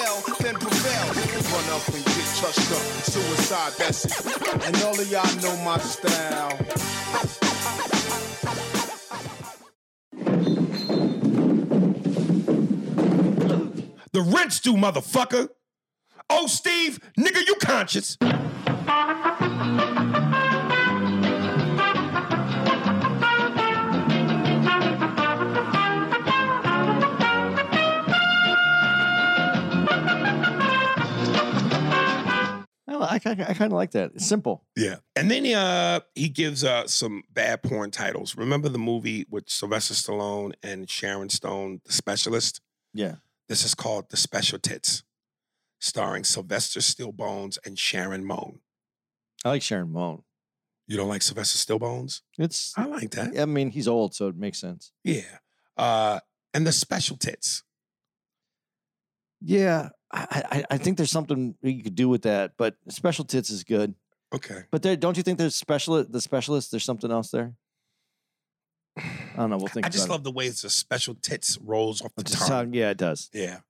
Then prevail. Run up and get touched up. Suicide, that's it. And all of y'all know my style. The rent's do, motherfucker. Oh, Steve, nigga, you conscious. I, I, kind of- I kind of like that. It's simple. Yeah. And then uh, he gives uh, some bad porn titles. Remember the movie with Sylvester Stallone and Sharon Stone, The Specialist? Yeah. This is called The Special Tits, starring Sylvester Stillbones and Sharon Moan. I like Sharon Moan. You don't like Sylvester Stillbones? It's. I like that. I mean, he's old, so it makes sense. Yeah. Uh, and The Special Tits. Yeah, I, I, I think there's something you could do with that, but special tits is good. Okay. But there, don't you think there's special the specialist? There's something else there. I don't know. We'll think. I just love the way the Special Tits rolls off the it. Just tongue. yeah, it does. Yeah.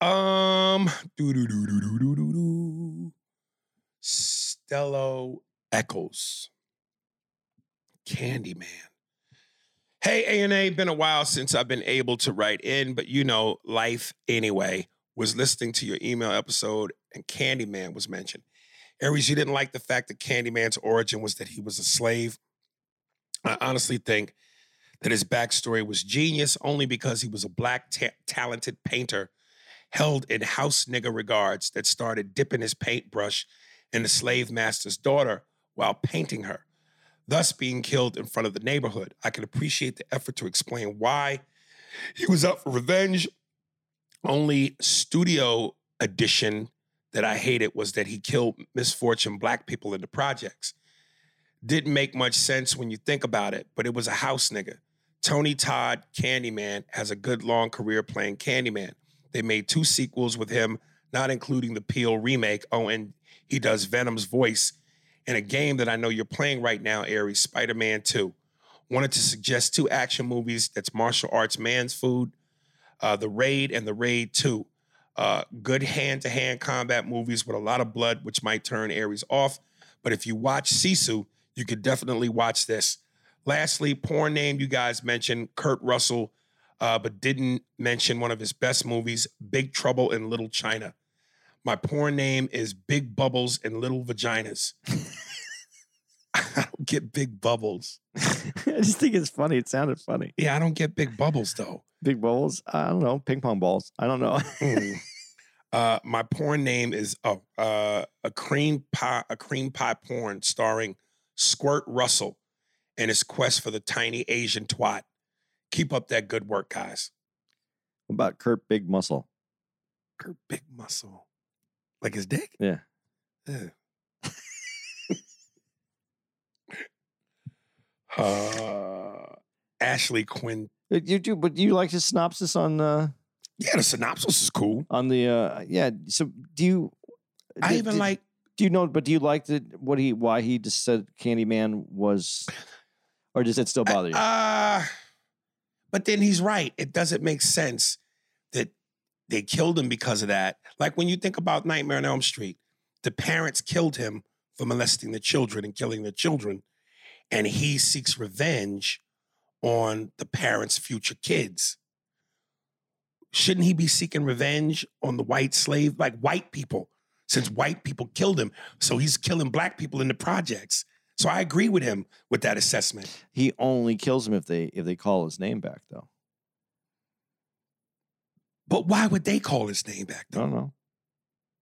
Um. Do do do do do do do do. Stello Eccles. Candyman. Hey A and A, been a while since I've been able to write in, but you know, life anyway. Was listening to your email episode and Candyman was mentioned. Aries, you didn't like the fact that Candyman's origin was that he was a slave. I honestly think that his backstory was genius only because he was a black ta- talented painter held in house nigger regards that started dipping his paintbrush in the slave master's daughter while painting her, thus being killed in front of the neighborhood. I can appreciate the effort to explain why he was up for revenge. Only studio edition that I hated was that he killed misfortune black people in the projects. Didn't make much sense when you think about it, but it was a house nigga. Tony Todd, Candyman, has a good long career playing Candyman. They made two sequels with him, not including the Peele remake. Oh, and he does Venom's voice in a game that I know you're playing right now, Aries, Spider Man 2. Wanted to suggest two action movies that's martial arts man's food uh, The Raid and The Raid 2. Uh, good hand to hand combat movies with a lot of blood, which might turn Aries off. But if you watch Sisu, you could definitely watch this. Lastly, porn name you guys mentioned, Kurt Russell, uh, but didn't mention one of his best movies, Big Trouble in Little China. My porn name is Big Bubbles and Little Vaginas. I don't get big bubbles. I just think it's funny. It sounded funny. Yeah, I don't get big bubbles though. Big bowls. I don't know. Ping pong balls. I don't know. Mm. Uh, my porn name is oh, uh, a cream pie, a cream pie porn starring Squirt Russell and his quest for the tiny Asian twat. Keep up that good work, guys. What about Kurt Big Muscle? Kurt Big Muscle, like his dick. Yeah. Ew. uh, Ashley Quinn. Uh, You do, but do you like the synopsis on uh Yeah, the synopsis is cool. on the uh yeah. So do you? I did- even did- like Do you know? But do you like the what he why he just said Candyman was, or does it still bother you? Uh, but then he's right. It doesn't make sense that they killed him because of that. Like when you think about Nightmare on Elm Street, the parents killed him for molesting the children and killing the children, and he seeks revenge on the parents' future kids. Shouldn't he be seeking revenge on the white slave, like white people, since white people killed him? So he's killing black people in the projects. So I agree with him with that assessment. He only kills him if they if they call his name back, though. But why would they call his name back? I don't know.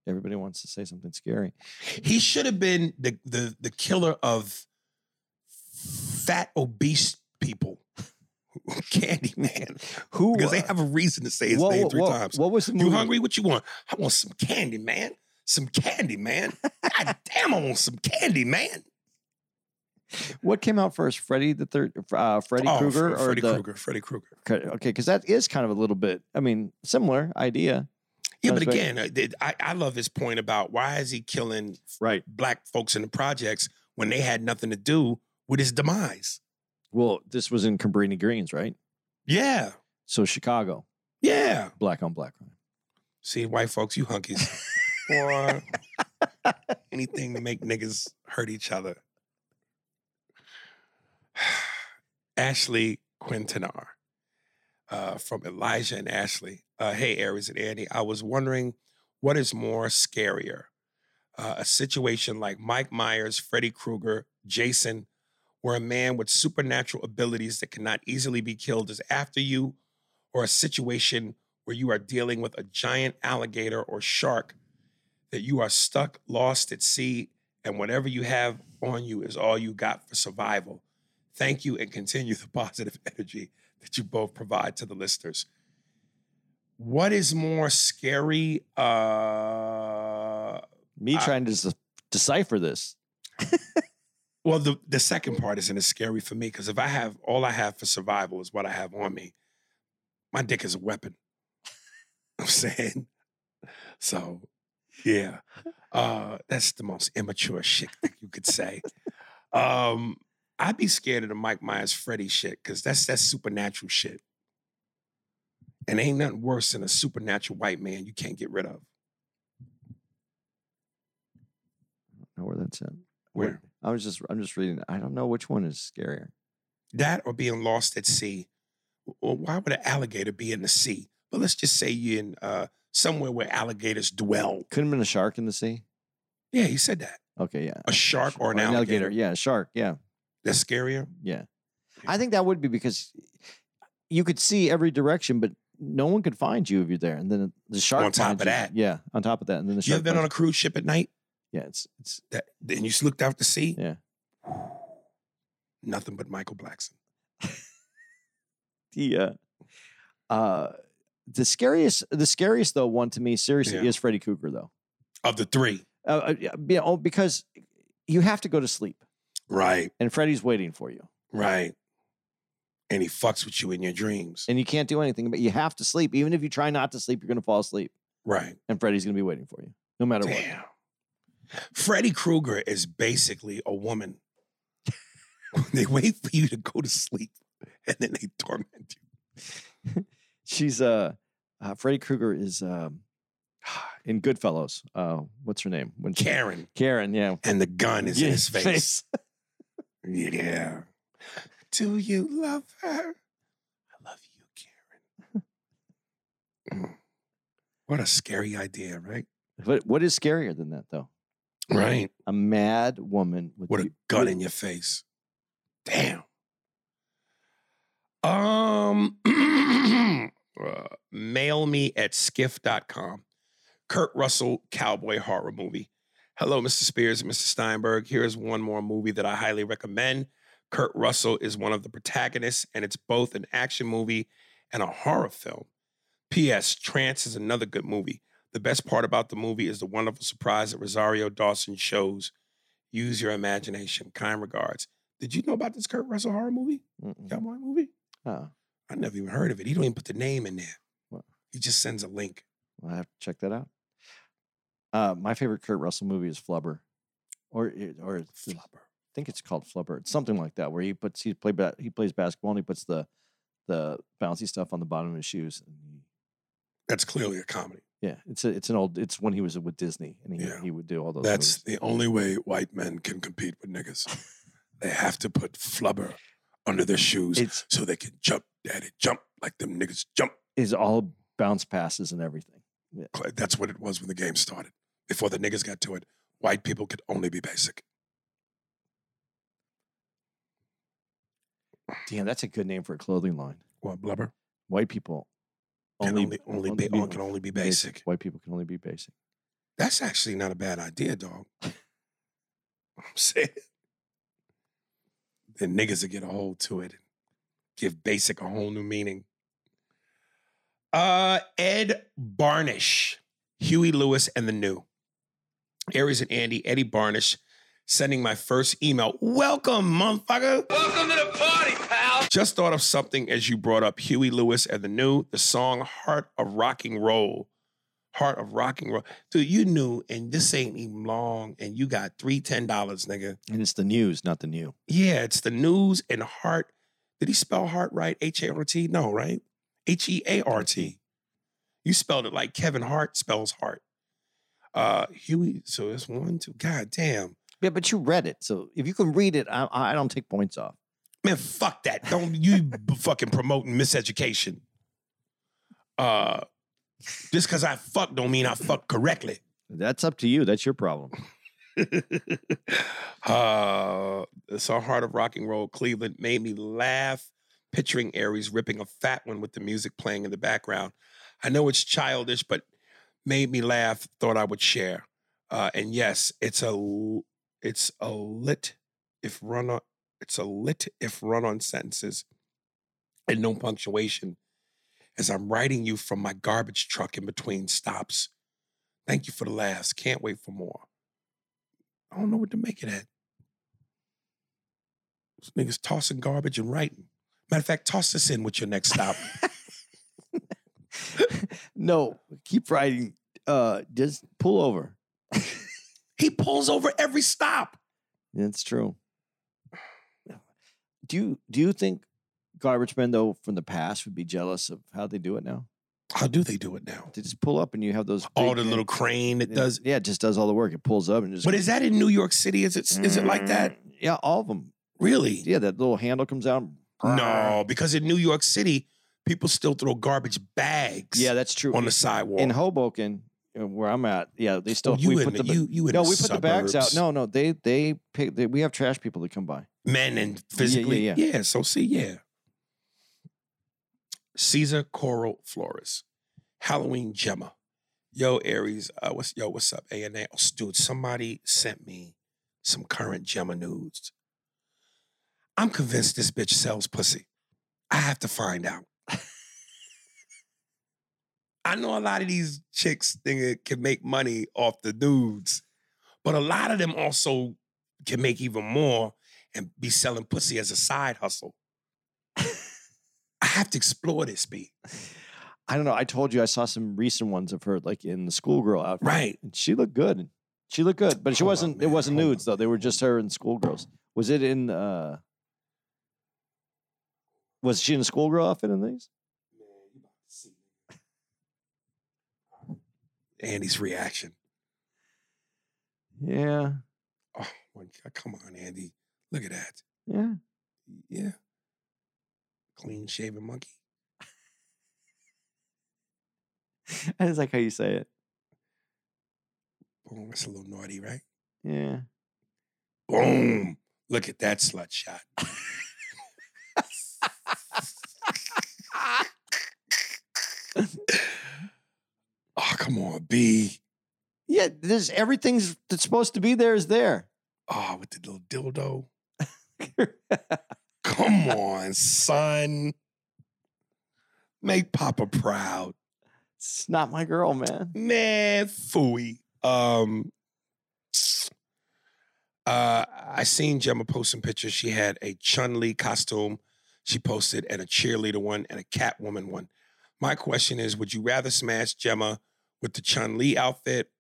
Everybody wants to say something scary. He should have been the the the killer of fat obese people. Candyman. Who? Because they uh, have a reason to say his name three times. What was the movie? You hungry? What you want? I want some candy, man. Some candy, man. God damn, I want some candy, man. What came out first, Freddy the third, uh, Freddy oh, Krueger, Fre- or Freddy the Krueger. Freddy Krueger. okay? Because that is kind of a little bit. I mean, similar idea, Yeah, but again, uh, I, I love his point about why is he killing right? black folks in the projects when they had nothing to do with his demise? Well, this was in Cabrini Greens, right? Yeah, So Chicago, yeah. black on black crime. See, white folks, you hunkies. or anything to make niggas hurt each other. Ashley Quintanar uh, from Elijah and Ashley. Uh, hey, Aries and Andy. I was wondering what is more scarier? Uh, a situation like Mike Myers, Freddy Krueger, Jason, where a man with supernatural abilities that cannot easily be killed is after you, or a situation where you are dealing with a giant alligator or shark that you are stuck, lost at sea, and whatever you have on you is all you got for survival. Thank you and continue the positive energy that you both provide to the listeners. What is more scary? Uh, Me I- trying to des- decipher this. well, the, the second part isn't as scary for me because if I have all I have for survival is what I have on me, my dick is a weapon. I'm saying. So, yeah. Uh, that's the most immature shit that you could say. Um, I'd be scared of the Mike Myers Freddy shit because that's that's supernatural shit. And ain't nothing worse than a supernatural white man you can't get rid of. I don't know where that's at. Where? I was just I'm just reading. I don't know which one is scarier. That or being lost at sea. Well, why would an alligator be in the sea? But let's just say you're in uh, somewhere where alligators dwell. Couldn't have been a shark in the sea. Yeah, he said that. Okay, yeah. A shark or an alligator. Yeah, a shark. Yeah, That's scarier. yeah. I think that would be because you could see every direction, but no one could find you if you're there. And then the shark. On top of you. that. yeah. On top of that, and then the shark. You ever been on a cruise ship at night? Yeah, it's it's That and you just looked out to sea? Yeah. Nothing but Michael Blackson. the uh, uh, the scariest. The scariest though one to me, seriously, Yeah. is Freddy Krueger though. Of the three. Uh, uh, oh, because you have to go to sleep, Right, and Freddy's waiting for you, right. And he fucks with you in your dreams. and you can't do anything. But you have to sleep. Even if you try not to sleep, you're going to fall asleep, right. and Freddy's going to be waiting for you, no matter what. Freddy Krueger is basically a woman. they wait for you to go to sleep and then they torment you. She's uh, uh Freddy Krueger is um in Goodfellas. Uh, what's her name? When she- Karen. Karen, yeah. And the gun is Yeah, in his face. Yeah. Do you love her? I love you, Karen. Mm. What a scary idea, right? What what is scarier than that though? Right. A mad woman with, a gun with- in your face. Damn. Um, uh, mail me at skiff.com. Kurt Russell cowboy horror movie. Hello, Mr. Spears and Mr. Steinberg. Here's one more movie that I highly recommend. Kurt Russell is one of the protagonists, and it's both an action movie and a horror film. P.S. Trance is another good movie. The best part about the movie is the wonderful surprise that Rosario Dawson shows. Use your imagination. Kind regards. Did you know about this Kurt Russell horror movie? Mm-mm. Cowboy movie? Uh, I never even heard of it. He don't even put the name in there. What? He just sends a link. I'll have to check that out. Uh, my favorite Kurt Russell movie is Flubber, or or Flubber. I think it's called Flubber. It's something like that, where he puts he play he plays basketball and he puts the the bouncy stuff on the bottom of his shoes. And That's clearly a comedy. Yeah, it's a, it's an old it's when he was with Disney and he Yeah. he would do all those. That's movies. the only way white men can compete with niggas. they have to put flubber under their shoes It's so they can jump, daddy, jump like them niggas jump. is all bounce passes and everything. Cla- That's what it was when the game started. Before the niggas got to it, white people could only be basic. Damn, that's a good name for a clothing line. What blubber? White people Can only only, only ba- be- oh, can only be basic. White people can only be basic. That's actually not a bad idea, dog. I'm saying. Then niggas will get a hold to it and give basic a whole new meaning. Uh Ed Barnish, Huey Lewis and the New. Aries and Andy, Eddie Barnish, sending my first email. Welcome, motherfucker. Welcome to the party, pal. Just thought of something as you brought up Huey Lewis and the New, the song Heart of Rocking Roll. Heart of Rocking Roll. Dude, you knew, and this ain't even long, and you got three $10, nigga. And it's the news, not the new. Yeah, it's the news and heart. Did he spell heart right? H A R T? No, right? H E A R T. You spelled it like Kevin Hart spells heart. Uh Huey, so it's one, two. God damn. Yeah, but you read it. So if you can read it, I, I don't take points off. Man, fuck that. Don't you fucking promoting miseducation. Uh just because I fuck don't mean I fuck correctly. That's up to you. That's your problem. uh, so Heart of Rocking Roll, Cleveland made me laugh, picturing Aries ripping a fat one with the music playing in the background. I know it's childish, but made me laugh. Thought I would share. Uh, and yes, it's a it's a lit if run on it's a lit if run on sentences and no punctuation. As I'm writing you from my garbage truck in between stops. Thank you for the laughs. Can't wait for more. I don't know what to make of that. This niggas tossing garbage and writing. Matter of fact, toss this in with your next stop. no, keep writing. Uh, just pull over. he pulls over every stop. That's true. Do you do you think garbage men though from the past would be jealous of how they do it now? How do they do it now? They just pull up and you have those Oh, the little crane that does. yeah, it just does all the work. It pulls up and just. But is that in New York City? Is it is it like that? Mm, Yeah, all of them. Really? Yeah, that little handle comes out. No, because in New York City, people still throw garbage bags Yeah, that's true. on the sidewalk. in Hoboken, where I'm at, yeah, they still Oh, you we in put the, you you no, we put the bags out. No, no, they they pick. They, we have trash people that come by. men and physically. yeah. Yeah, so see, yeah. Caesar Coral Flores, Halloween Gemma. Yo, Aries, uh, what's yo, what's up? A and A. Oh, dude, somebody sent me some current Gemma nudes. I'm convinced this bitch sells pussy. I have to find out. I know a lot of these chicks nigga, can make money off the dudes, but a lot of them also can make even more and be selling pussy as a side hustle. I have to explore this, B. I don't know. I told you I saw some recent ones of her, like in the schoolgirl outfit, Right. and she looked good. She looked good, but she Hold wasn't. it wasn't hold nudes though. They were just her and schoolgirls. Was it in? uh Was she in a schoolgirl outfit in these? Andy's reaction. Yeah, Oh, my God. Ah, come on, Andy. Look at that. yeah. Yeah. Clean shaven monkey. I just like how you say it. Boom. That's a little naughty, right? Yeah. Boom. Look at that slut shot. come on, B. Yeah, there's everything's that's supposed to be there is there. Oh, with the little dildo. Come on, son. Make Papa proud. It's not my girl, man. Man, fooey. Um uh I seen Gemma post some pictures. She had a Chun-Li costume she posted and a cheerleader one and a Catwoman one. My question is, would you rather smash Gemma with the Chun-Li outfit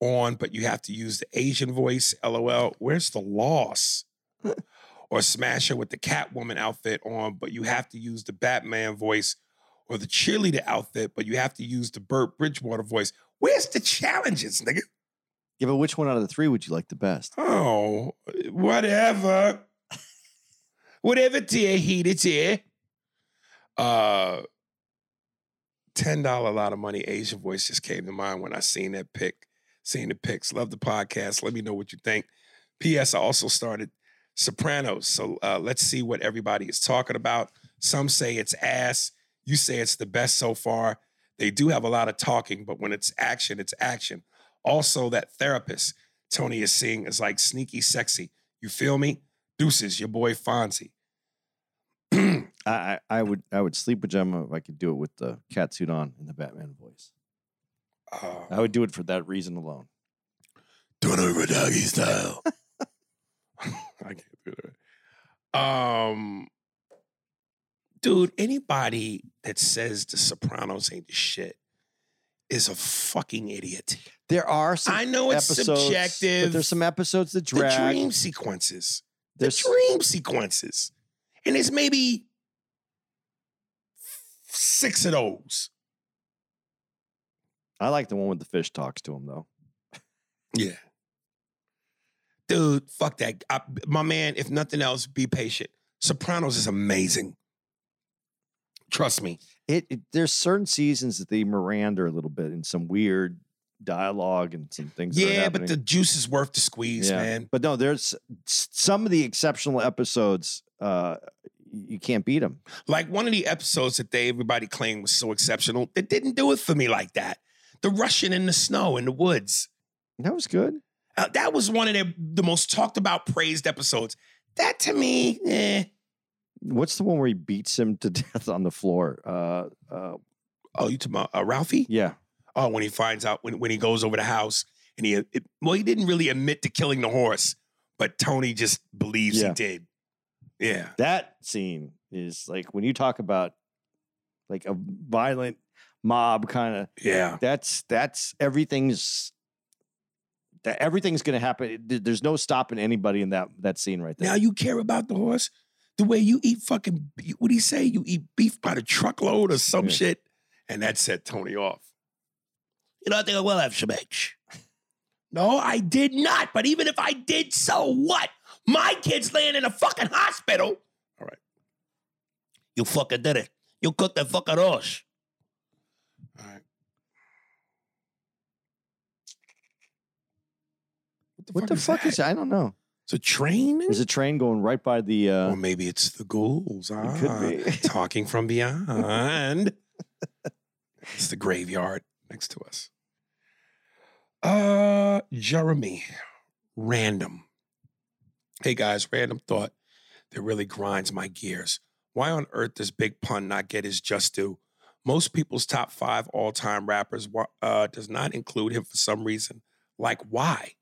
on, but you have to use the Asian voice? LOL. Where's the loss? or smash her with the Catwoman outfit on, but you have to use the Batman voice, or the cheerleader outfit, but you have to use the Burt Bridgewater voice. Where's the challenges, nigga? Yeah, but which one out of the three would you like the best? Oh, whatever. whatever tear, heat it tear. Uh ten dollar lot of money Asian voice just came to mind when I seen that pic. Seen the pics. Love the podcast. Let me know what you think. P.S. I also started Sopranos. So uh, let's see what everybody is talking about. Some say it's ass. You say it's the best so far. They do have a lot of talking, but when it's action, it's action. Also, that therapist Tony is seeing is like sneaky sexy. You feel me? Deuces, your boy Fonzie. I, I I would I would sleep with Gemma if I could do it with the cat suit on and the Batman voice. Uh, I would do it for that reason alone. Doing it over doggy style. I can't do that. Um, dude, anybody that says The Sopranos ain't the shit is a fucking idiot. There are some I know it's episodes, subjective. but there's some episodes that drag. the dream sequences. There's the dream sequences. And there's maybe six of those. I like the one with the fish talks to him though. Yeah. Dude, fuck that. I, my man, if nothing else, be patient. Sopranos is amazing. Trust me. It, it there's certain seasons that they Miranda a little bit in some weird dialogue and some things. Yeah, but the juice is worth the squeeze, Yeah. man. But no, there's some of the exceptional episodes. Uh, you can't beat them. Like one of the episodes that they everybody claimed was so exceptional, it didn't do it for me like that. The Russian in the snow in the woods. That was good. Uh, that was one of their, the most talked about, praised episodes. That to me, eh. What's the one where he beats him to death on the floor? Uh, uh, Oh, you talking about uh, Ralphie? yeah, Oh, when he finds out when when he goes over the house and he it, well, he didn't really admit to killing the horse, but Tony just believes Yeah. he did. Yeah. that scene is like when you talk about like a violent mob kind of. Yeah. That's that's everything's. That everything's going to happen. There's no stopping anybody in that that scene right there. Now you care about the horse the way you eat fucking what do you say? You eat beef by the truckload or some Yeah. shit, and that set Tony off. You know, I think I will have some eggs. No, I did not. But even if I did, so what? My kid's laying in a fucking hospital. All right. You fucking did it. You cooked the fucking horse. All right. what the fuck is? that? I don't know. It's a train? There's a train going right by the. Uh, or maybe it's the ghouls. Ah, it could be. talking from beyond. it's the graveyard next to us. Uh, Jeremy, random. Hey guys, random thought that really grinds my gears. Why on earth does Big Pun not get his just due? Most people's top five all-time rappers uh, does not include him for some reason. Like, why?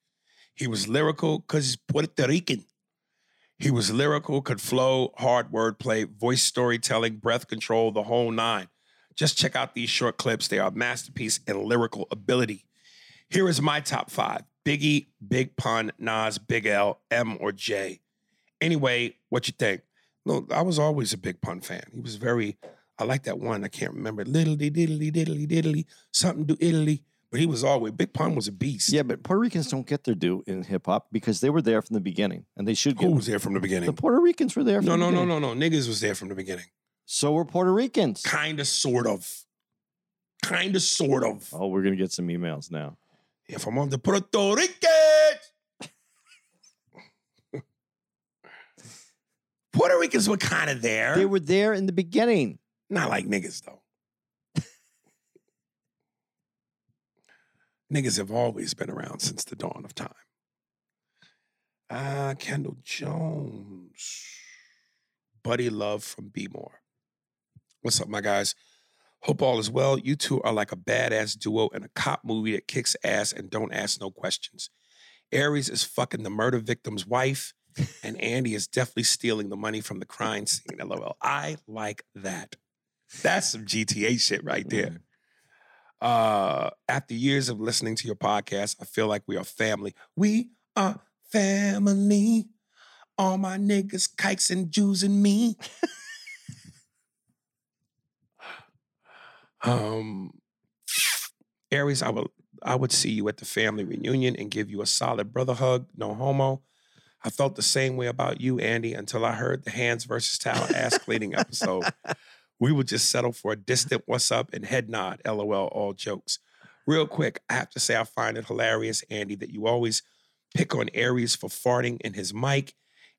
He was lyrical because he's Puerto Rican. He was lyrical, could flow, hard wordplay, voice storytelling, breath control, the whole nine. Just check out these short clips. They are a masterpiece in lyrical ability. Here is my top five Biggie, Big Pun, Nas, Big L, M, or J. Anyway, what you think? No, I was always a Big Pun fan. He was very, I like that one. I can't remember. Littly, diddly, diddly, diddly, something do Italy. But he was always, Big Pun was a beast. yeah, but Puerto Ricans don't get their due in hip hop because they were there from the beginning, and they should get. Who was there from the beginning? The? Puerto Ricans were there. From No, the no, no, beginning. no, no. Niggas was there from the beginning. So were Puerto Ricans. Kind of, sort of. Kind of, sort of. Oh, we're gonna get some emails now. If I'm on the Puerto Ricans. Puerto Ricans were kind of there. They were there in the beginning. Not like niggas, though. niggas have always been around since the dawn of time. Ah, Kendall Jones. Buddy Love from B More. What's up, my guys? Hope all is well. You two are like a badass duo in a cop movie that kicks ass and don't ask no questions. Aries is fucking the murder victim's wife, and Andy is definitely stealing the money from the crime scene. LOL. I like that. That's some GTA shit right there. Uh, after years of listening to your podcast, I feel like we are family. We are family. All my niggas, kikes, and Jews and me. Um, Aries, I will I would see you at the family reunion and give you a solid brother hug. No homo. I felt the same way about you, Andy, until I heard the hands versus towel ass cleaning episode. We would just settle for a distant what's up and head nod, lol, all jokes. Real quick, I have to say I find it hilarious, Andy, that you always pick on Aries for farting in his mic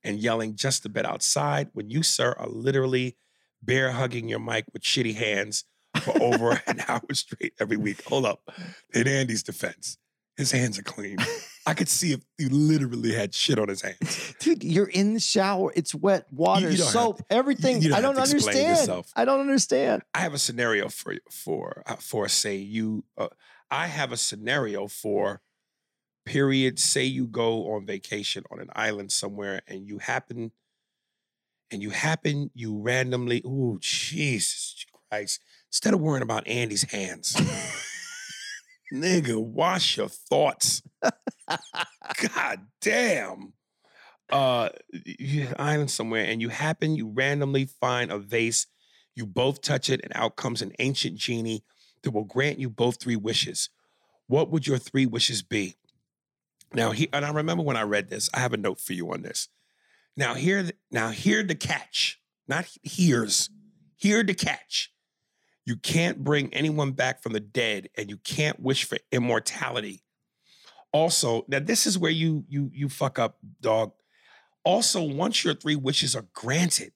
and yelling just a bit outside when you, sir, are literally bear hugging your mic with shitty hands for over an hour straight every week. Hold up. In Andy's defense, his hands are clean. I could see if he literally had shit on his hands. Dude, you're in the shower. It's wet water, you have soap, everything. you don't I don't to understand. yourself. I don't understand. I have a scenario for you for uh, for say you. Uh, I have a scenario for period. Say you go on vacation on an island somewhere, and you happen, and you happen, you randomly. Oh Jesus Christ! Instead of worrying about Andy's hands, nigga, wash your thoughts. God damn. Uh, you island somewhere, and you happen, you randomly find a vase you both touch it, and out comes an ancient genie that will grant you both three wishes. What would your three wishes be? Now, he, and I remember when I read this, I have a note for you on this. Now, here, now, here the catch, not here's, here the catch. You can't bring anyone back from the dead, and you can't wish for immortality. Also, now this is where you you you fuck up, dog. Also, once your three wishes are granted,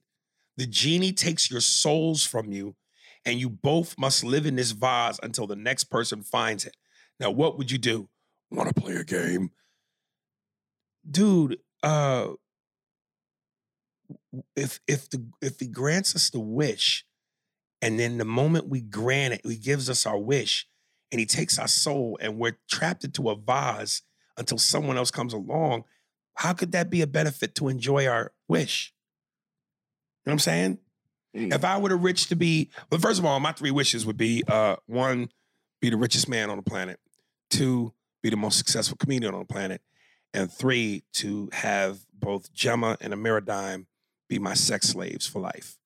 the genie takes your souls from you, and you both must live in this vase until the next person finds it. Now, what would you do? Want to play a game? Dude, uh if if the if he grants us the wish, and then the moment we grant it, he gives us our wish, and he takes our soul, and we're trapped into a vase until someone else comes along, how could that be a benefit to enjoy our wish? You know what I'm saying? Mm. If I were the rich to be, well, first of all, my three wishes would be uh, one, be the richest man on the planet, two, be the most successful comedian on the planet, and three, to have both Gemma and Amiradime be my sex slaves for life.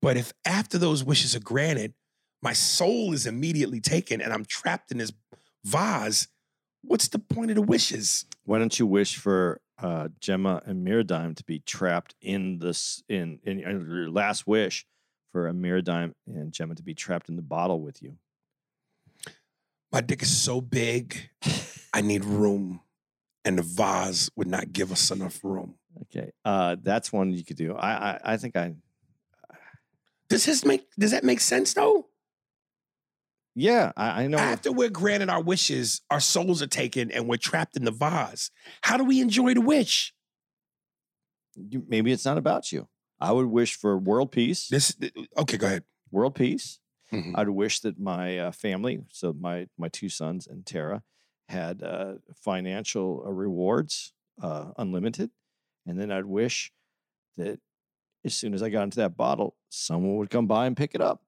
But if after those wishes are granted, my soul is immediately taken and I'm trapped in this vase, what's the point of the wishes? Why don't you wish for uh, Gemma and Miradime to be trapped in this in, in in your last wish for a Miradime and Gemma to be trapped in the bottle with you? My dick is so big, I need room. And the vase would not give us enough room. Okay, uh, that's one you could do. I I, I think I Does this make does that make sense though? yeah I, I know. After we're granted our wishes, our souls are taken and we're trapped in the vase. How do we enjoy the wish? you, maybe it's not about you. I would wish for world peace. This okay, go ahead. World peace. Mhm. I'd wish that my uh, family, so my my two sons and Tara, had uh, financial uh, rewards, uh, unlimited, and then I'd wish that as soon as I got into that bottle, someone would come by and pick it up.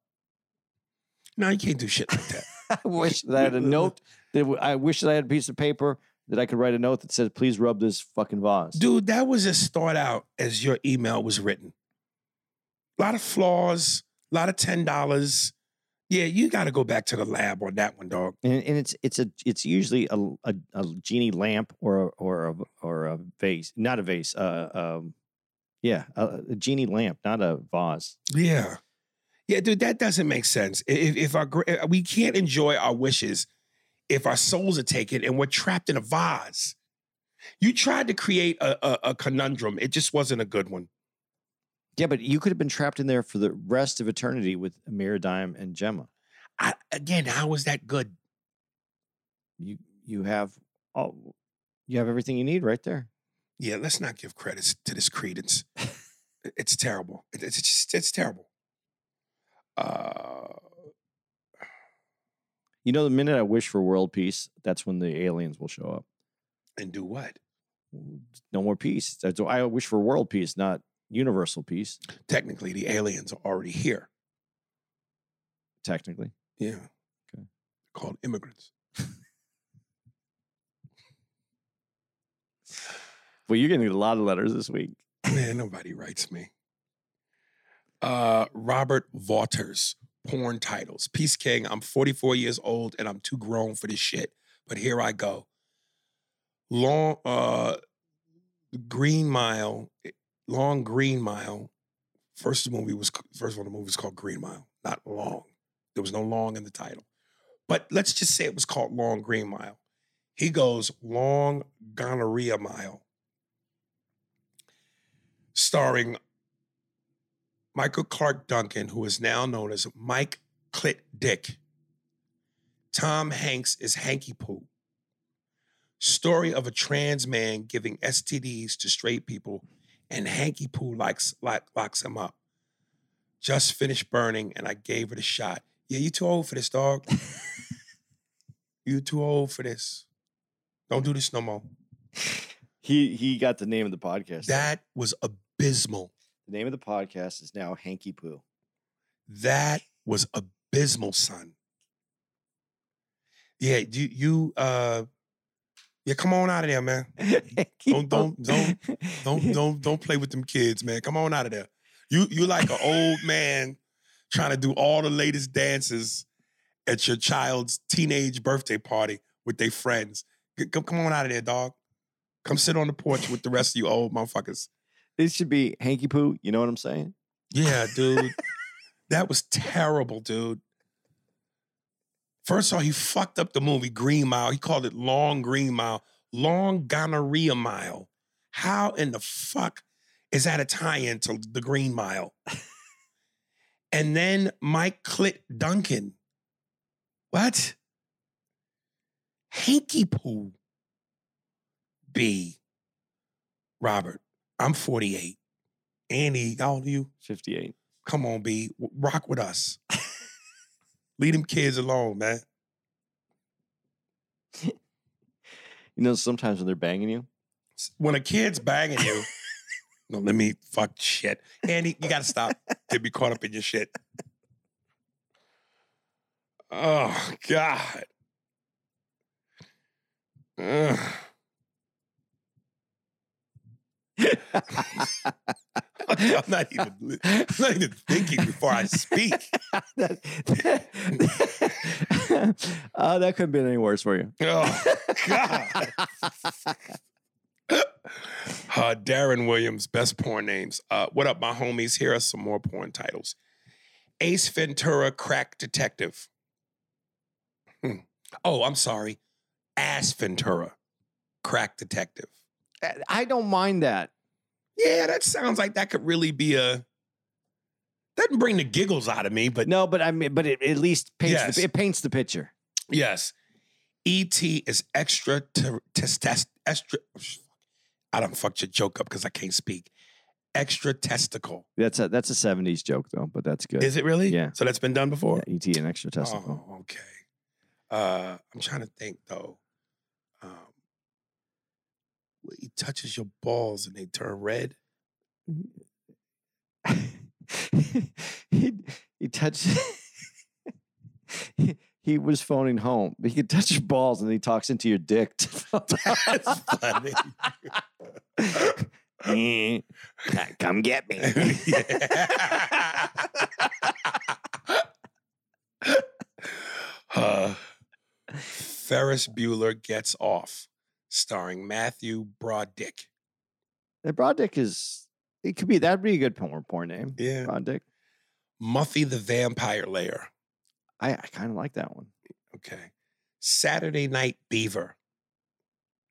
No, you can't do shit like that. I wish that I had a note. That w- I wish that I had a piece of paper that I could write a note that said, "Please rub this fucking vase." Dude, that was as start out as your email was written. A lot of flaws, a lot of ten dollars. Yeah, you got to go back to the lab on that one, dog. and, and it's it's a it's usually a, a, a genie lamp or a, or a, or a vase, not a vase. Uh, um, yeah, a, a genie lamp, not a vase. Yeah, yeah, dude, that doesn't make sense. If, if our gra- uh, we can't enjoy our wishes if our souls are taken and we're trapped in a vase. You tried to create a, a, a conundrum. It just wasn't a good one. Yeah, but you could have been trapped in there for the rest of eternity with Miradime and Gemma. I, again, how was that good? You you have all you have everything you need right there. Yeah, let's not give credits to this credence. it's terrible. It's just it's terrible. Uh, You know, the minute I wish for world peace, that's when the aliens will show up. and do what? No more peace. Why I wish for world peace, not universal peace. Technically, the aliens are already here. Technically, Yeah. Okay. Called immigrants. well, you're getting a lot of letters this week. Man, nobody writes me. Uh, Robert Waters, porn titles. Peace King, I'm 44 years old and I'm too grown for this shit. But here I go. Long uh Green Mile, Long Green Mile. First movie was first of the movie was called Green Mile, not Long. There was no long in the title. But let's just say it was called Long Green Mile. He goes Long Gonorrhea Mile. Starring Michael Clarke Duncan, who is now known as Mike Clit Dick. Tom Hanks is Hanky Poo. Story of a trans man giving STDs to straight people, and Hanky Poo likes, like, locks him up. Just finished burning, and I gave it a shot. Yeah, you too old for this, dog. you too old for this. Don't do this no more. He he got the name of the podcast. That was abysmal. the name of the podcast is now Hanky Poo. That was abysmal, son. Yeah, you you uh yeah, come on out of there, man. Don't don't don't don't don't don't play with them kids, man. Come on out of there. You you like an old man trying to do all the latest dances at your child's teenage birthday party with their friends. Come come on out of there, dog. Come sit on the porch with the rest of you old motherfuckers. It should be Hanky Poo. You know what I'm saying? Yeah, dude. that was terrible, dude. First of all, he fucked up the movie Green Mile. He called it Long Green Mile, Long Gonorrhea Mile. How in the fuck is that a tie-in to the Green Mile? and then Mike Clit Duncan. What? Hanky Poo. B. Robert, I'm 48. Andy, how old are you? 58. Come on, B. Rock with us. Leave them kids alone, man. You know, sometimes when they're banging you, When a kid's banging you, no, let me fuck shit. Andy, you gotta stop to be caught up in your shit. Oh God. Ugh. I'm not even I'm not even thinking before I speak. that, uh, that couldn't be any worse for you. Oh God. Uh, Darren Williams, best porn names. Uh, what up, my homies? Here are some more porn titles. Ace Ventura, crack detective. Hmm. Oh, I'm sorry. Ass Ventura, crack detective. I don't mind that. Yeah, that sounds like that could really be a. Doesn't bring the giggles out of me, but No, but I mean, but it at least paints Yes. the, it paints the picture. Yes. ET is extra test test extra. I don't fuck your joke up because I can't speak. Extra testicle. That's a that's a '70s joke though, but that's good. Is it really? Yeah. So that's been done before? Yeah, ET an extra testicle. Oh, okay. Uh, I'm trying to think though. He touches your balls and they turn red. he he touched. he, he was phoning home. He could touch your balls, and he talks into your dick. That's funny. Eh, Come get me. uh, Ferris Bueller gets off, starring Matthew Broddick. The broad dick is. It could be that'd be a good porn porn name. Yeah. Broad dick. Muffy the Vampire Layer. I, I kind of like that one. Okay. Saturday Night Beaver.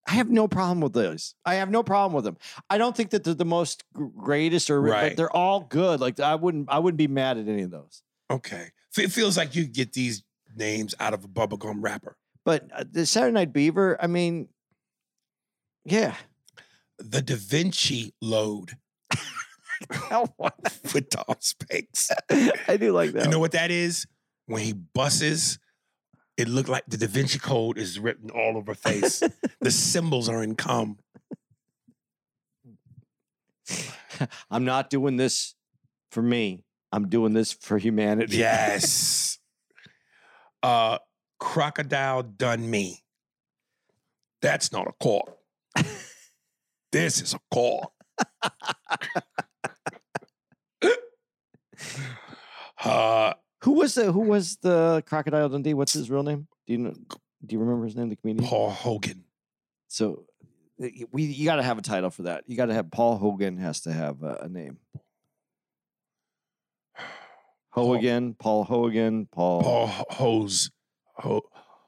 I have no problem with those. I have no problem with them. I don't think that they're the most greatest or Right. but they're all good. Like I wouldn't I wouldn't be mad at any of those. Okay. It feels like you get these names out of a bubblegum wrapper. But uh, the Saturday Night Beaver, I mean, yeah. The Da Vinci Load with Tom Spanks. I do like that. You know what that is? When he busses, it looked like the Da Vinci Code is written all over face. the symbols are in cum. I'm not doing this for me. I'm doing this for humanity. Yes. uh, crocodile done me. That's not a call. This is a call. uh, who was the Who was the Crocodile Dundee? What's his real name? Do you know? Do you remember his name? The comedian. Paul Hogan. So we you got to have a title for that. You got to have Paul Hogan has to have a, a name. Hogan, Paul Hogan, Paul. Paul Hose. Ho,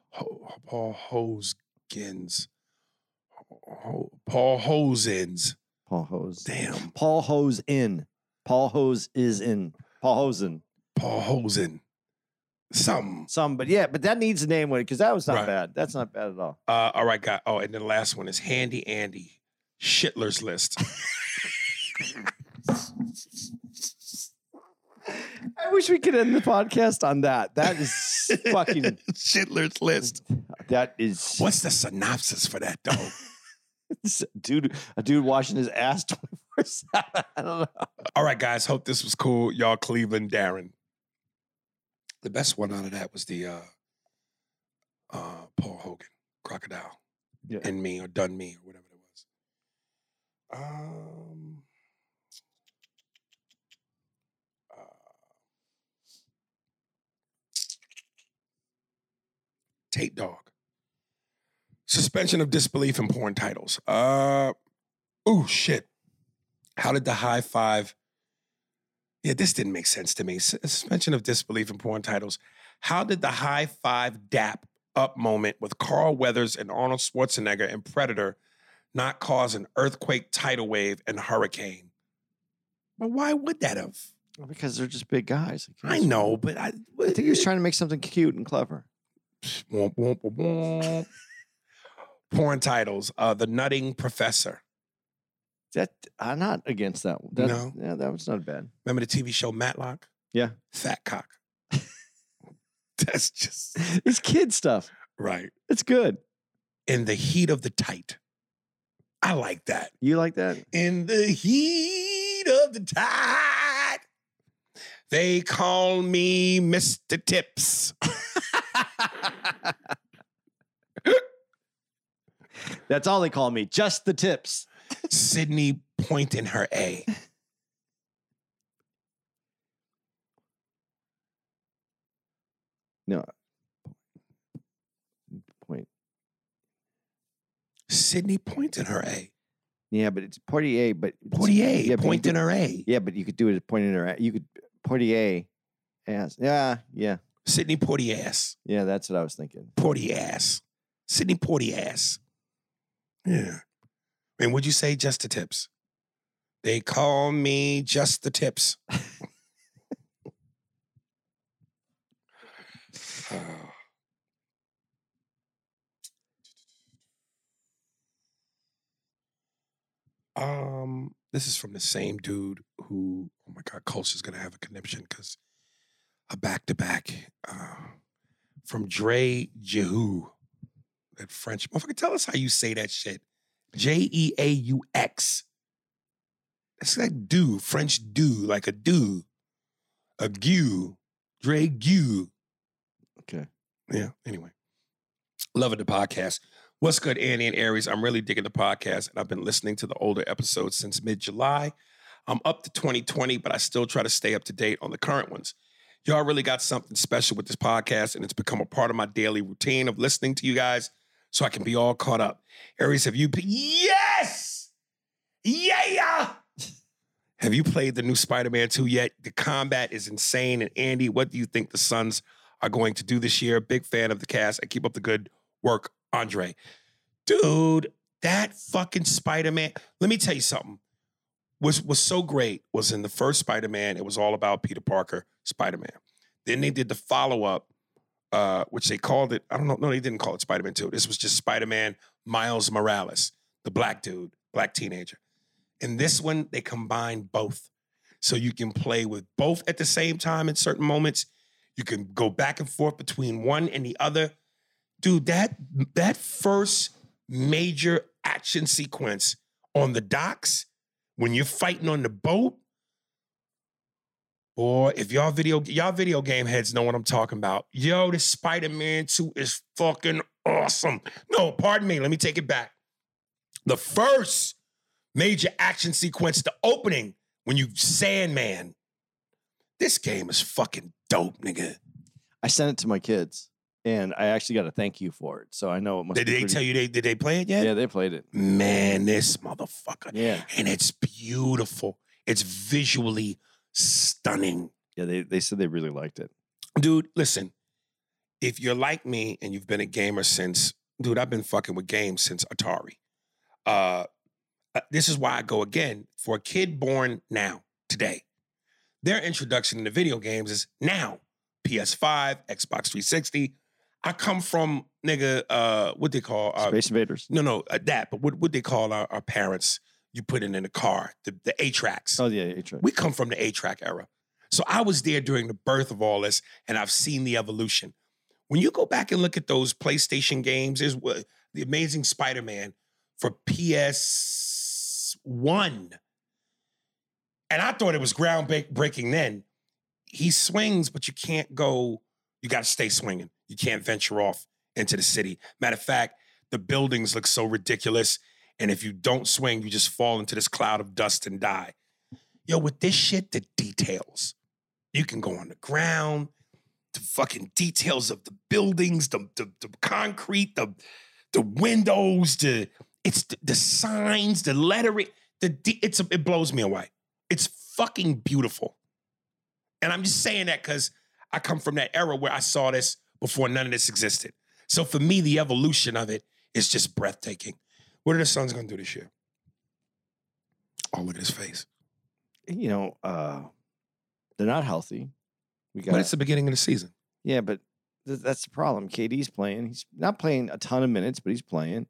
Ho, Paul Hosgins. Paul Hosens. Paul Hose. Damn. Paul Hose in. Paul Hose is in. Paul Hosen. Paul Hosen. Something. Some, but yeah, but that needs a name with it because that was not Right. bad. That's not bad at all. Uh, all right, guy. Oh, and then the last one is Handy Andy. Schindler's List. I wish we could end the podcast on that. That is fucking. Schindler's List. That is What's the synopsis for that, though? Dude. A dude washing his ass twenty four seven. I don't know. All right, guys. Hope this was cool. Y'all, Cleveland, Darren. The best one out of that was the uh, uh, Paul Hogan, Crocodile, Yeah. and me or Done Me or whatever it was. Um, uh, Tate Dog. Suspension of disbelief in porn titles. Uh, oh shit. How did the high five? Yeah, this didn't make sense to me. Suspension of disbelief in porn titles. How did the high five dap up moment with Carl Weathers and Arnold Schwarzenegger in Predator not cause an earthquake, tidal wave, and hurricane? But why would that have? Because they're just big guys. I know, but I, I think he was trying to make something cute and clever. Womp, womp, womp. Porn titles. Uh, the Nutting Professor. That I'm not against that. that No. yeah, that was not bad. Remember the TV show Matlock? Yeah. Fat cock. That's just It's kid stuff. right. It's good. In the heat of the tight. I like that. You like that? In the heat of the tide, they call me Mr. Tips. That's all they call me. Just the tips. Sydney pointing her A. No. Point. Sydney pointing her A. Yeah, but it's Poitier. But Poitier yeah, pointing her A. Yeah, but you could do it as pointing her. You could Poitier. Ass. Yeah, yeah, Sydney Porty ass. yeah. That's what I was thinking. Porty ass. Sydney Porty ass. Yeah. And would you say just the tips? They call me just the tips. um, this is from the same dude who, oh my God, Culture's gonna have a conniption because a back to back from Dre Jehu, that French motherfucker. Tell us how you say that shit. J E A U X. It's like do, French do, like a do, a gue, Dre gue. Okay. Yeah. Anyway, loving the podcast. What's good, Annie and Aries? I'm really digging the podcast, and I've been listening to the older episodes since mid July. I'm up to 2020, but I still try to stay up to date on the current ones. Y'all really got something special with this podcast, and it's become a part of my daily routine of listening to you guys so I can be all caught up. Aries, have you been? Yes! Yeah! Have you played the new Spider Man 2 yet? The combat is insane. And Andy, what do you think the Suns are going to do this year? Big fan of the cast and keep up the good work, Andre. Dude, that fucking Spider Man. Let me tell you something. Was was so great was in the first Spider Man. It was all about Peter Parker, Spider Man. Then they did the follow up, uh, which they called it. I don't know. No, they didn't call it Spider Man Two. This was just Spider Man Miles Morales, the black dude, black teenager. In this one, they combine both. So you can play with both at the same time in certain moments. You can go back and forth between one and the other. Dude, that that first major action sequence on the docks when you're fighting on the boat, boy, if y'all video y'all video game heads know what I'm talking about. Yo, this Spider-Man 2 is fucking awesome. No, pardon me, let me take it back. The first major action sequence, the opening, when you Sandman. This game is fucking dope, nigga. I sent it to my kids, and I actually got a thank you for it. So I know it must. Did they pretty- tell you they did they play it yet? Yeah, they played it. Man, this motherfucker. Yeah, And it's beautiful. It's visually stunning. yeah. They they said they really liked it. Dude, listen. If you're like me and you've been a gamer since, dude, I've been fucking with games since Atari. Uh uh, this is why I go again for a kid born now, today. Their introduction into video games is now PS5, Xbox 360. I come from nigga, uh, what they call uh, Space Invaders. no, no, uh, that, but what what they call our, our parents? You put it in the car, the the A tracks. Oh yeah, yeah, We come from the A track era. So I was there during the birth of all this, and I've seen the evolution. When you go back and look at those PlayStation games, there's what the Amazing Spider-Man for PS1. And I thought it was groundbreaking then. He swings, but you can't go, you got to stay swinging. You can't venture off into the city. Matter of fact, the buildings look so ridiculous. And if you don't swing, you just fall into this cloud of dust and die. Yo, with this shit, the details. You can go on the ground, the fucking details of the buildings, the the, the concrete, the the windows, the it's the, the signs, the lettering. The it's it blows me away. It's fucking beautiful, and I'm just saying that because I come from that era where I saw this before none of this existed. So for me, the evolution of it is just breathtaking. What are the Suns gonna do this year? Oh, look at his face. You know, uh, they're not healthy. We got But it's the beginning of the season. yeah, but th- that's the problem. KD's playing. He's not playing a ton of minutes, but he's playing.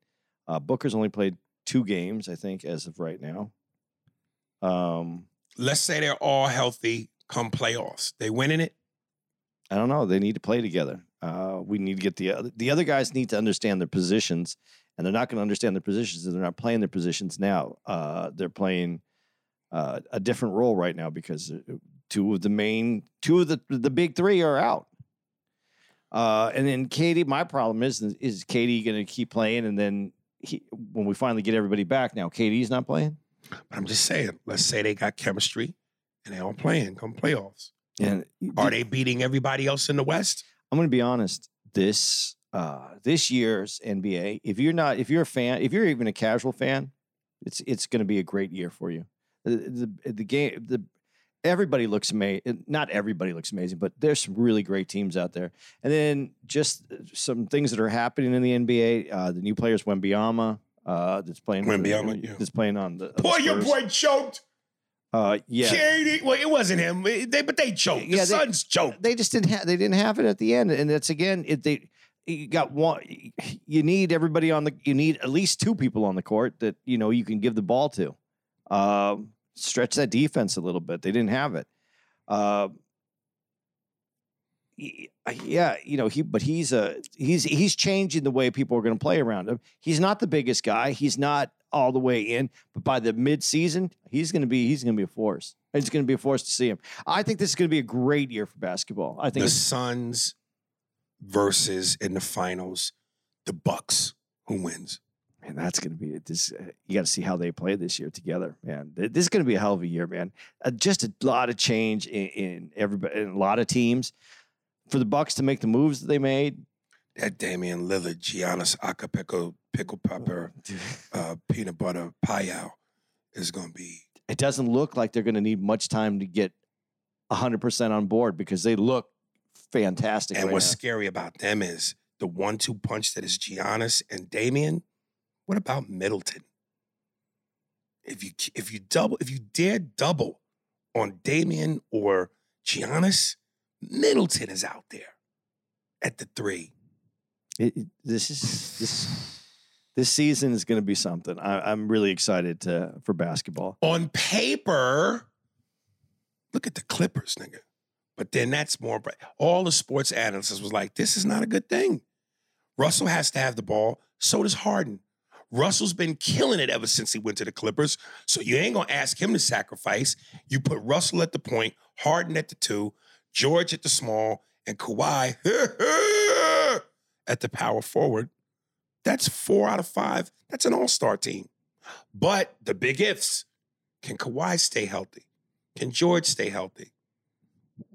Uh, Booker's only played two games, I think, as of right now. Um, Let's say they're all healthy come playoffs. They winning it. I don't know. They need to play together. Uh, we need to get the other, the other guys need to understand their positions, and they're not going to understand their positions. if They're not playing their positions now. Uh, they're playing uh, a different role right now because uh, two of the main, two of the the big three are out. Uh, and then KD, my problem is is KD going to keep playing, and then he, when we finally get everybody back, now KD's not playing, But I'm just saying, let's say they got chemistry and they all playing come playoffs. and Are they beating everybody else in the West? I'm going to be honest. This uh, this year's NBA, if you're not, if you're a fan, if you're even a casual fan, it's it's going to be a great year for you. The the, the game, the everybody looks amazing. Not everybody looks amazing, but there's some really great teams out there. And then just uh, some things that are happening in the NBA. Uh, the new players, Wembanyama, uh, that's playing. the- yeah. that's playing on the. on the Boy, your boy choked. Uh, yeah. KD. Well, it wasn't him. They, but they choked. Yeah, the they- Suns choked. they just didn't have they didn't have it at the end and it's again it they you got one you need everybody on the you need at least two people on the court that you know you can give the ball to. Um stretch that defense a little bit. They didn't have it. Uh yeah you know he but he's a he's he's changing the way people are going to play around him. He's not the biggest guy. He's not all the way in but by the mid-season he's going to be he's going to be a force. It's going to be a force to see him. I think this is going to be a great year for basketball. I think The Suns versus in the finals, the Bucks. Who wins? man, that's going to be this. Uh, you got to see how they play this year together, man. This is going to be a hell of a year, man. Uh, just a lot of change in, in everybody, in a lot of teams. For the Bucks to make the moves that they made, That Damian Lillard, Giannis Acapulco, Pickle Pepper, uh, Peanut Butter Payal is going to be. it doesn't look like they're going to need much time to get hundred percent on board because they look fantastic. And right what's now. scary about them is the one-two punch that is Giannis and Damian. What about Middleton? If you if you double if you dare double on Damian or Giannis, Middleton is out there at the three. It, it- this is this this season is going to be something. I, I'm really excited to for basketball. On paper, look at the Clippers, nigga. But then that's more. All the sports analysts was like, "This is not a good thing." Russell has to have the ball. So does Harden. Russell's been killing it ever since he went to the Clippers. So you ain't gonna ask him to sacrifice. You put Russell at the point, Harden at the two, George at the small, and Kawhi at the power forward. That's four out of five. That's an all-star team. But the big ifs: Can Kawhi stay healthy? Can George stay healthy?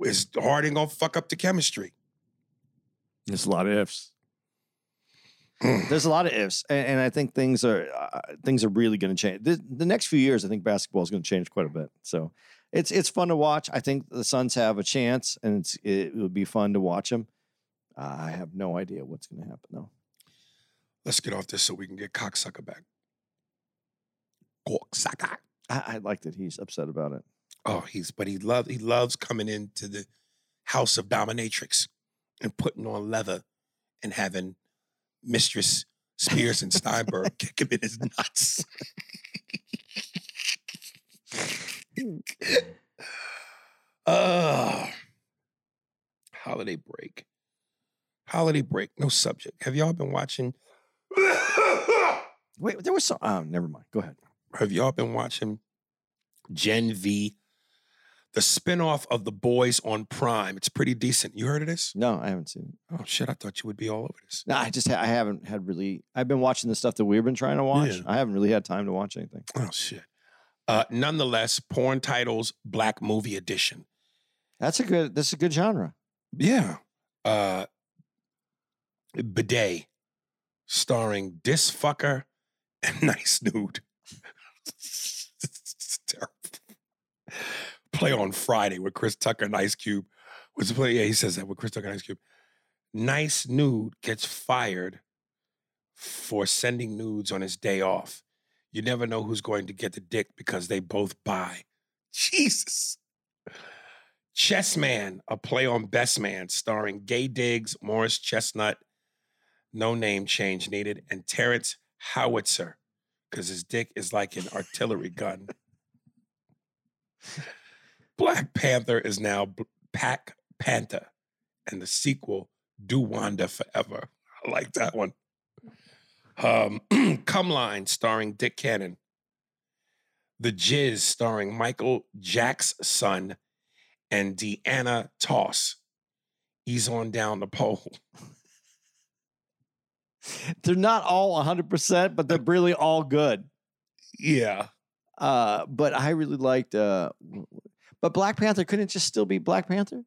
Is Harden gonna fuck up the chemistry? There's a lot of ifs. Mm. There's a lot of ifs, and, and I think things are uh, things are really going to change. The, the next few years, I think basketball is going to change quite a bit. So it's it's fun to watch. I think the Suns have a chance, and it's, it would be fun to watch them. Uh, I have no idea what's going to happen though. Let's get off this so we can get cocksucker back. Cocksucker. I, I like that he's upset about it. Oh, he's but he loves he loves coming into the house of dominatrix and putting on leather and having Mistress Spears and Steinberg kick him in his nuts. uh, holiday break. Holiday break, no subject. Have y'all been watching? Wait, there was some. Oh, never mind. Go ahead. Have y'all been watching Gen V, the spinoff of The Boys on Prime? It's pretty decent. You heard of this? No, I haven't seen it. Oh shit! I thought you would be all over this. No, I just ha- I haven't had really. I've been watching the stuff that we've been trying to watch. Yeah. I haven't really had time to watch anything. Oh shit. Uh, nonetheless, porn titles, Black Movie Edition. That's a good. That's a good genre. Yeah. Uh, Bidet, starring Dis Fucker and Nice Nude. Play on Friday with Chris Tucker and Ice Cube. Was play? Yeah, he says that with Chris Tucker and Ice Cube. Nice Nude gets fired for sending nudes on his day off. You never know who's going to get the dick because they both buy. Jesus. Chess Man, a play on Best Man, starring Gay Diggs, Morris Chestnut, no name change needed, and Terrence Howitzer, because his dick is like an artillery gun. Black Panther is now Pack Panther, and the sequel, Do Wanda Forever. I like that one. Um, Come Line, starring Dick Cannon. The Jizz, starring Michael Jack's son and Deanna Toss. Ease on down the pole. They're not all 100, percent but they're really all good. Yeah. Uh, but I really liked. Uh, but Black Panther couldn't it just still be Black Panther?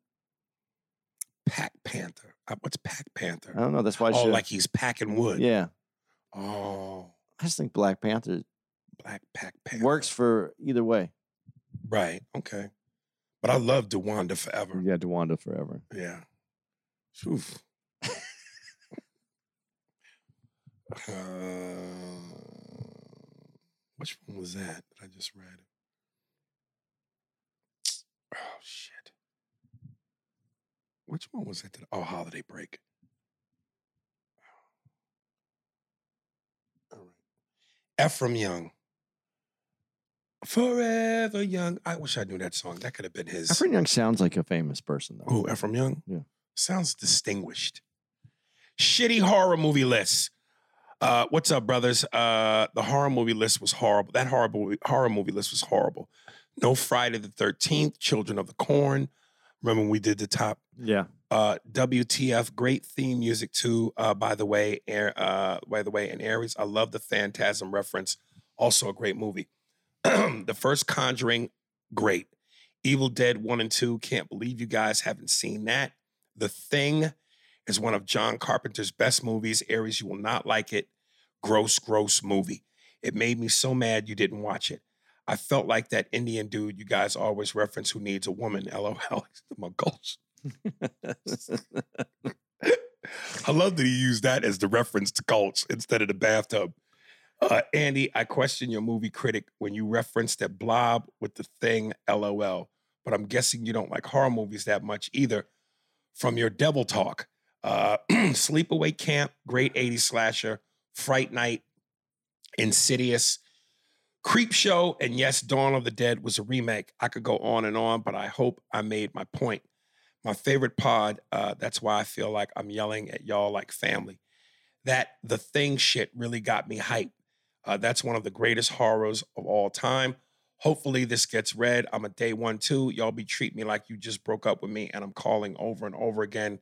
Pack Panther. Uh, What's Pack Panther? I don't know. That's why. I oh, should- like he's packing wood. yeah. Oh, I just think Black Panther Black Pack Panther. works for either way. Right. Okay. But I love DeWanda forever. Yeah, DeWanda forever. Yeah. Oof. uh, which one was that that I just read? Oh shit. Which one was it? That, oh, holiday break. All right. Ephraim Young. Forever Young. I wish I knew that song. That could have been his. Efren Young sounds like a famous person though. Oh, Ephraim Young? Yeah. Sounds distinguished. Shitty horror movie list. Uh, what's up, brothers? Uh, the horror movie list was horrible. That horrible horror movie list was horrible. No Friday the 13th, Children of the Corn. Remember when we did the top Yeah. uh, WTF, great theme music too. Uh, by the way, Air, uh, by the way, in Aries, I love the Phantasm reference. Also a great movie. the first Conjuring, great. Evil Dead one and two. Can't believe you guys haven't seen that. The Thing is one of John Carpenter's best movies. Aries, you will not like it. Gross, gross movie. It made me so mad you didn't watch it. I felt like that Indian dude you guys always reference who needs a woman. LOL. My goals. I love that he used that as the reference to cults instead of the bathtub. Uh, Andy, I question your movie critic when you referenced that blob with the thing, LOL. But I'm guessing you don't like horror movies that much either from your devil talk. Uh, Sleepaway Camp, great 80s slasher, Fright Night, Insidious, Creep Show, and yes, Dawn of the Dead was a remake. I could go on and on, but I hope I made my point my favorite pod. Uh, that's why I feel like I'm yelling at y'all like family. That the thing shit really got me hyped. Uh, that's one of the greatest horrors of all time. Hopefully, this gets read. I'm a day one too. Y'all be treating me like you just broke up with me, and I'm calling over and over again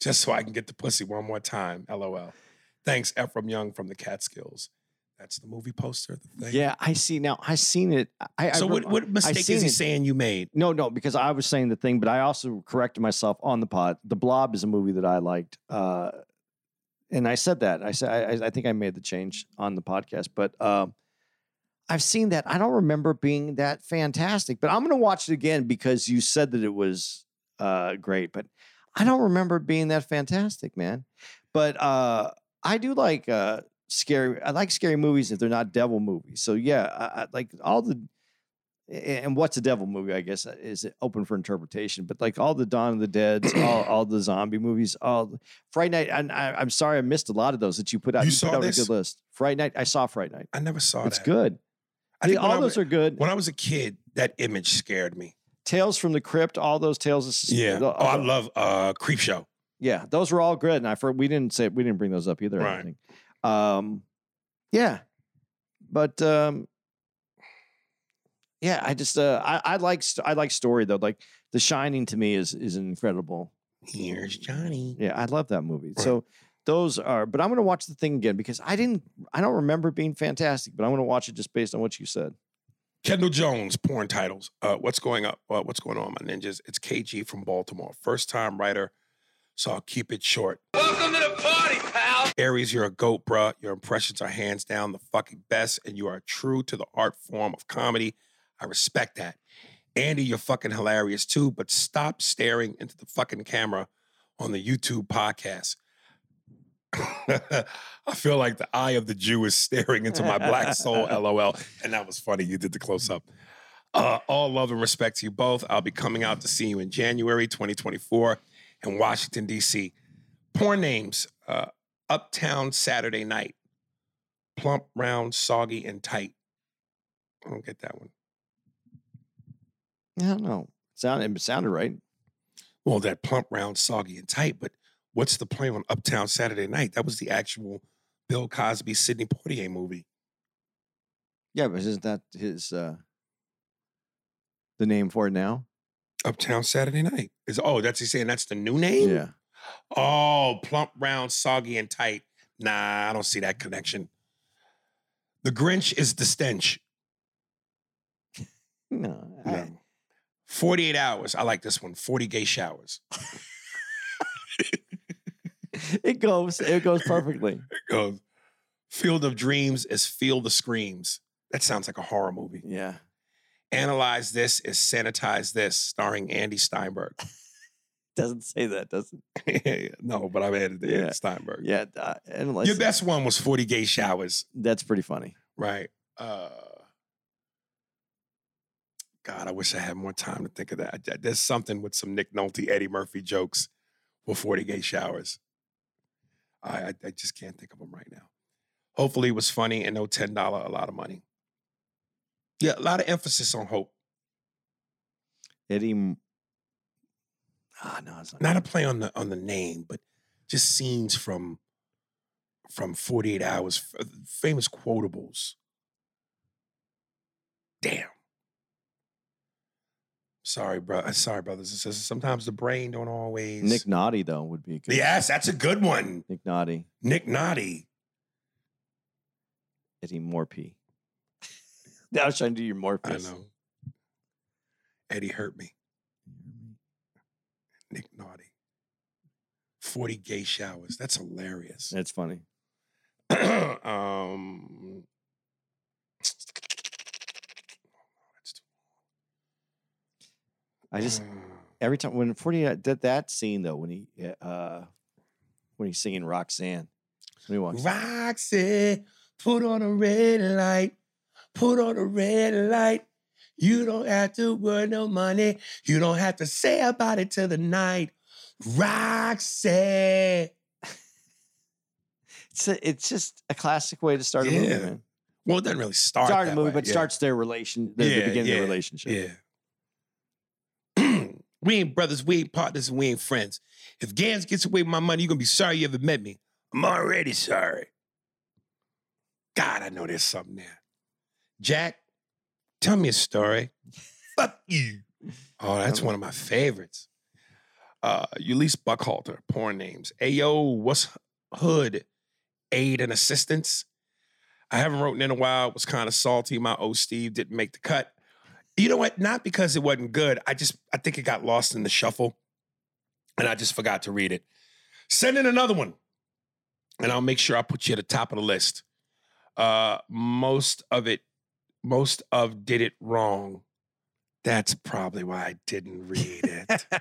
just so I can get the pussy one more time. LOL. Thanks, Ephraim Young from the Catskills. That's the movie poster. The thing. Yeah, I see now. I seen it. I, So I, what, what mistake is he it. saying you made? No, no, because I was saying the thing, but I also corrected myself on the pod. The Blob is a movie that I liked, uh, and I said that. I said I, I think I made the change on the podcast, but um, I've seen that. I don't remember being that fantastic, but I'm going to watch it again because you said that it was uh, great. But I don't remember being that fantastic, man. But uh, I do like uh, scary. I like scary movies if they're not devil movies. So yeah, I, I like all the. And what's a devil movie? I guess uh, is open for interpretation. But like all the Dawn of the Dead, all, all the zombie movies, all Fright Night. And I, I'm sorry I missed a lot of those that you put out. You put saw this? a good list. Fright Night. I saw Fright Night. I never saw it. it's that. good. I think all I those are good. When I was a kid, that image scared me. Tales from the Crypt. All those tales. Of, Yeah. the- Oh, I love uh Creep Show. Yeah, those were all good, and I for we didn't say we didn't bring those up either. Right. Think. Um, yeah, but um, yeah, I just uh, I, I like st- I like story though. Like The Shining to me is is incredible. Here's Johnny. Yeah, I love that movie. Right. So those are, but I'm going to watch the thing again because I didn't I don't remember it being fantastic, but I'm going to watch it just based on what you said. Kendall Jones, porn titles. Uh, what's going up? Uh, what's going on, my ninjas? It's KG from Baltimore. First time writer, so I'll keep it short. Welcome to Aries, you're a goat, bruh. Your impressions are hands down the fucking best, and you are true to the art form of comedy. I respect that. Andy, you're fucking hilarious too, but stop staring into the fucking camera on the YouTube podcast. I feel like the eye of the Jew is staring into my black soul, lol. And that was funny. You did the close up. Uh, all love and respect to you both. I'll be coming out to see you in January 2024 in Washington, D.C. Porn names uh, Uptown Saturday Night, Plump, Round, Soggy, and Tight. I don't get that one. I don't know. Sound it sounded right. Well, that plump, round, soggy, and tight. But what's the play on Uptown Saturday Night? That was the actual Bill Cosby, Sidney Poitier movie. Yeah, but isn't that his uh the name for it now? Uptown Saturday Night is oh, that's he saying that's the new name. Yeah. Oh, plump, round, soggy, and tight. Nah, I don't see that connection. The Grinch is the stench. No. I- No. 48 hours. I like this one. 40 gay showers. it goes. It goes perfectly. It goes. Field of Dreams is Feel the Screams. That sounds like a horror movie. Yeah. Analyze This is Sanitize This, starring Andy Steinberg. Doesn't say that, does it? no, but I've added the Yeah. Steinberg. Yeah. Uh, and Your best one was 40 gay showers, that's pretty funny. right? Uh, God, I wish I had more time to think of that. There's something with some Nick Nolte, Eddie Murphy jokes for 40 gay showers. I, I, I just can't think of them right now. Hopefully, it was funny and no $10 a lot of money. Yeah, a lot of emphasis on hope. Eddie. M- Ah, no, it's not. Not a play on the on the name, but just scenes from from 48 hours, famous quotables. Damn. Sorry, bro. Sorry, brothers and sisters. Sometimes the brain don't always. Nick Naughty though would be a good. Yes, that's a good one. Nick Naughty. Nick Naughty. Eddie Morphy. I was trying to do your I Morpheus. know. Eddie hurt me. Nick Naughty. 40 gay showers. That's hilarious. That's funny. um, I just Uh, every time when forty did that scene though when he uh when he's singing Roxanne. When he walks, Roxy, put on a red light. Put on a red light. You don't have to worry no money. You don't have to say about it till the night. Roxy. it's a, it's just a classic way to start a movie, man. Well, it doesn't really start. Start a movie, way, but yeah. starts their relation, the, the Yeah, beginning of the relationship. Yeah. we ain't brothers, we ain't partners, and we ain't friends. If Ganz gets away with my money, you're gonna be sorry you ever met me. I'm already sorry. God, I know there's something there. Jack, tell me a story. Fuck you. Oh, that's one of my favorites. Uh, Ulysses Buckhalter, porn names. Ayo, what's hood? Aid and assistance. I haven't written in a while. It was kind of salty. My old Steve didn't make the cut. You know what? Not because it wasn't good. I just I think it got lost in the shuffle, and I just forgot to read it. Send in another one, and I'll make sure I put you at the top of the list. Uh, most of it, most of did it wrong. That's probably why I didn't read it.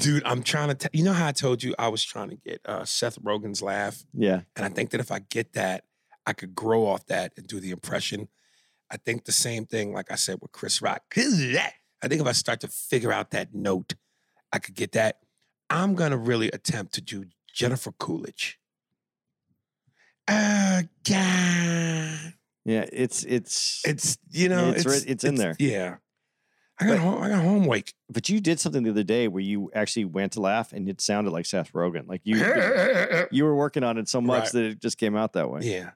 Dude, I'm trying to. T- you know how I told you I was trying to get uh, Seth Rogen's laugh, Yeah. and I think that if I get that, I could grow off that and do the impression. I think the same thing, like I said with Chris Rock. I think if I start to figure out that note, I could get that. I'm gonna really attempt to do Jennifer Coolidge. Uh, God. Yeah. It's it's It's you know Yeah, it's right- it's in there. Yeah, I got home, I got homework. but you did something the other day where you actually went to laugh and it sounded like Seth Rogen. Like you you were working on it so much Right. that it just came out that way. yeah.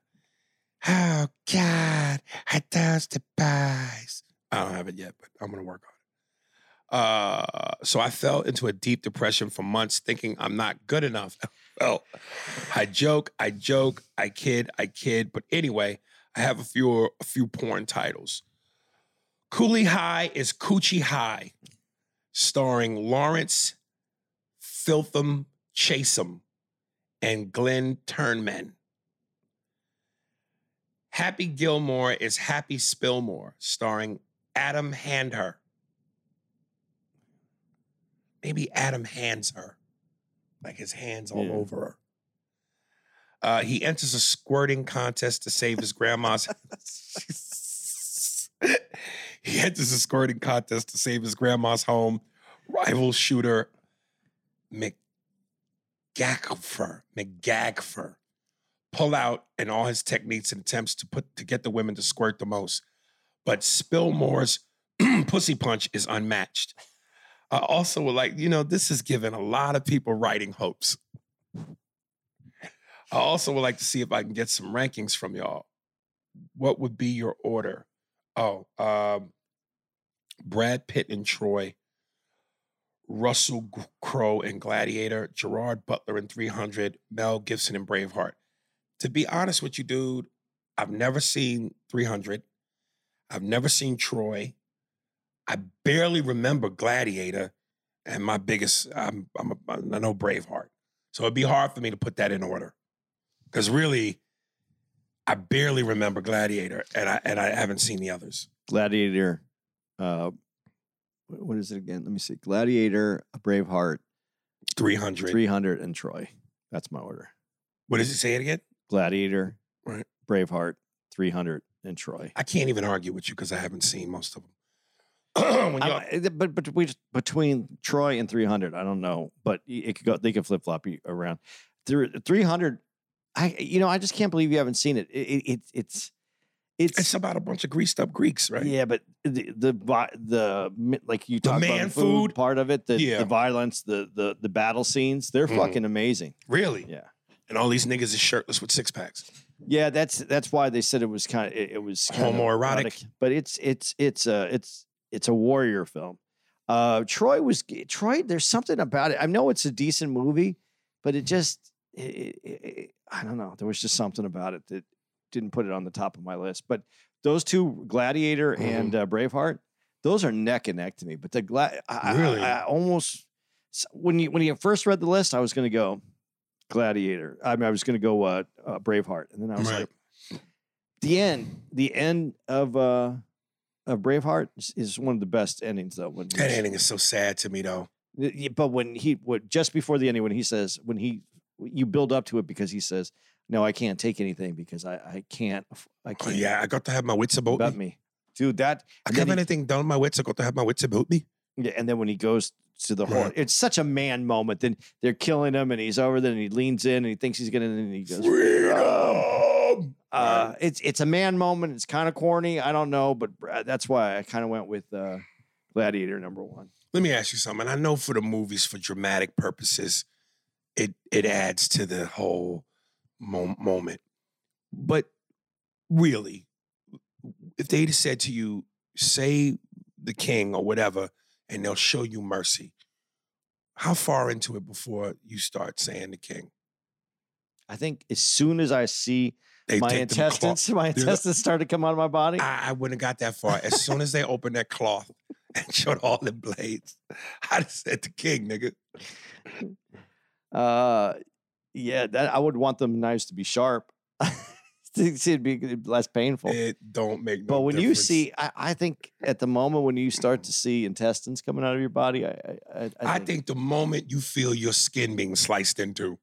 Oh God, I does the pies. I don't have it yet, but I'm gonna work on it. Uh, so I fell into a deep depression for months, thinking I'm not good enough. Well, I joke, I joke, I kid, I kid. But anyway, I have a few a few porn titles. Cooley High is Coochie High, starring Lawrence Filtham Chasem and Glenn Turnman. Happy Gilmore is Happy Spillmore, starring Adam Handher. Maybe Adam hands her, like his hands all Yeah. over her. Uh, he enters a squirting contest to save his grandma's. he enters a squirting contest to save his grandma's home. Rival shooter McGagfer, McGagfer, pull out in all his techniques and attempts to put to get the women to squirt the most. But Spillmore's pussy punch is unmatched. I also would like, you know, this is giving a lot of people writing hopes. I also would like to see if I can get some rankings from y'all. What would be your order? Oh, um, Brad Pitt and Troy, Russell Crowe and Gladiator, Gerard Butler and 300, Mel Gibson and Braveheart. To be honest with you, dude, I've never seen 300. I've never seen Troy. I barely remember Gladiator, and my biggest, I'm, I'm a, I know Braveheart. So it'd be hard for me to put that in order, because really, I barely remember Gladiator, and I and I haven't seen the others. Gladiator. Uh, what is it again? Let me see. Gladiator, Braveheart, 300. 300, and Troy. That's my order. What does it say it again? Gladiator, Right. Braveheart, 300, and Troy. I can't even argue with you because I haven't seen most of them. when y'all, I- I- but but we, between Troy and 300, I don't know, but it could go. They could flip flop around. 300, I you know I just can't believe you haven't seen it. It, it, it it's it's it's about a bunch of greased up Greeks, right? yeah, but the the the like you talk about food, food? part of it, the Yeah. the violence, the the the battle scenes, they're Mhm. fucking amazing. Really? Yeah. And all these niggas is shirtless with six packs. Yeah, that's that's why they said it was kind of it, it was kind of Homoerotic? but it's it's it's a it's it's a warrior film. Uh, Troy was Troy. There's something about it. I know it's a decent movie, but it just it, it, it, I don't know. There was just something about it that didn't put it on the top of my list. But those two, Gladiator Mhm. and uh, Braveheart, those are neck and neck to me. But the Gla- I, I- Really? I, I almost when you when you first read the list, I was going to go Gladiator. I mean, I was going to go uh, uh, Braveheart, and then I was Right. like, the end, the end of uh of Braveheart is, one of the best endings though. When That ending is so sad to me, though. But when he, what just before the ending, when he says, when he, you build up to it because he says, "No, I can't take anything because I, I can't, I Oh, can't." yeah, I got to have my wits about about me. me, dude. That I can't have he- anything done with my wits. I got to have my wits about me. yeah, and then when he goes to the horn, Right. it's such a man moment. Then they're killing him, and he's over there, and he leans in, and he thinks he's gonna, and he goes, Freedom. Uh, it's it's a man moment. It's kind of corny. I don't know, but that's why I kind of went with uh, Gladiator number one. Let me ask you something. I know for the movies, for dramatic purposes, it it adds to the whole mo- moment. But really, if they'd have said to you, "Say the king" or whatever, and they'll show you mercy, how far into it before you start saying the king? I think as soon as I see They my intestines, my Dude, intestines start to come out of my body. I, I wouldn't have got that far. As soon as they opened that cloth and showed all the blades, I just said the king, nigga. Uh, yeah, that I would want them knives to be sharp. it'd be less painful. It don't make no but when you see, I, I think at the moment when you start to see intestines coming out of your body, I, I, I, I think the moment you feel your skin being sliced into,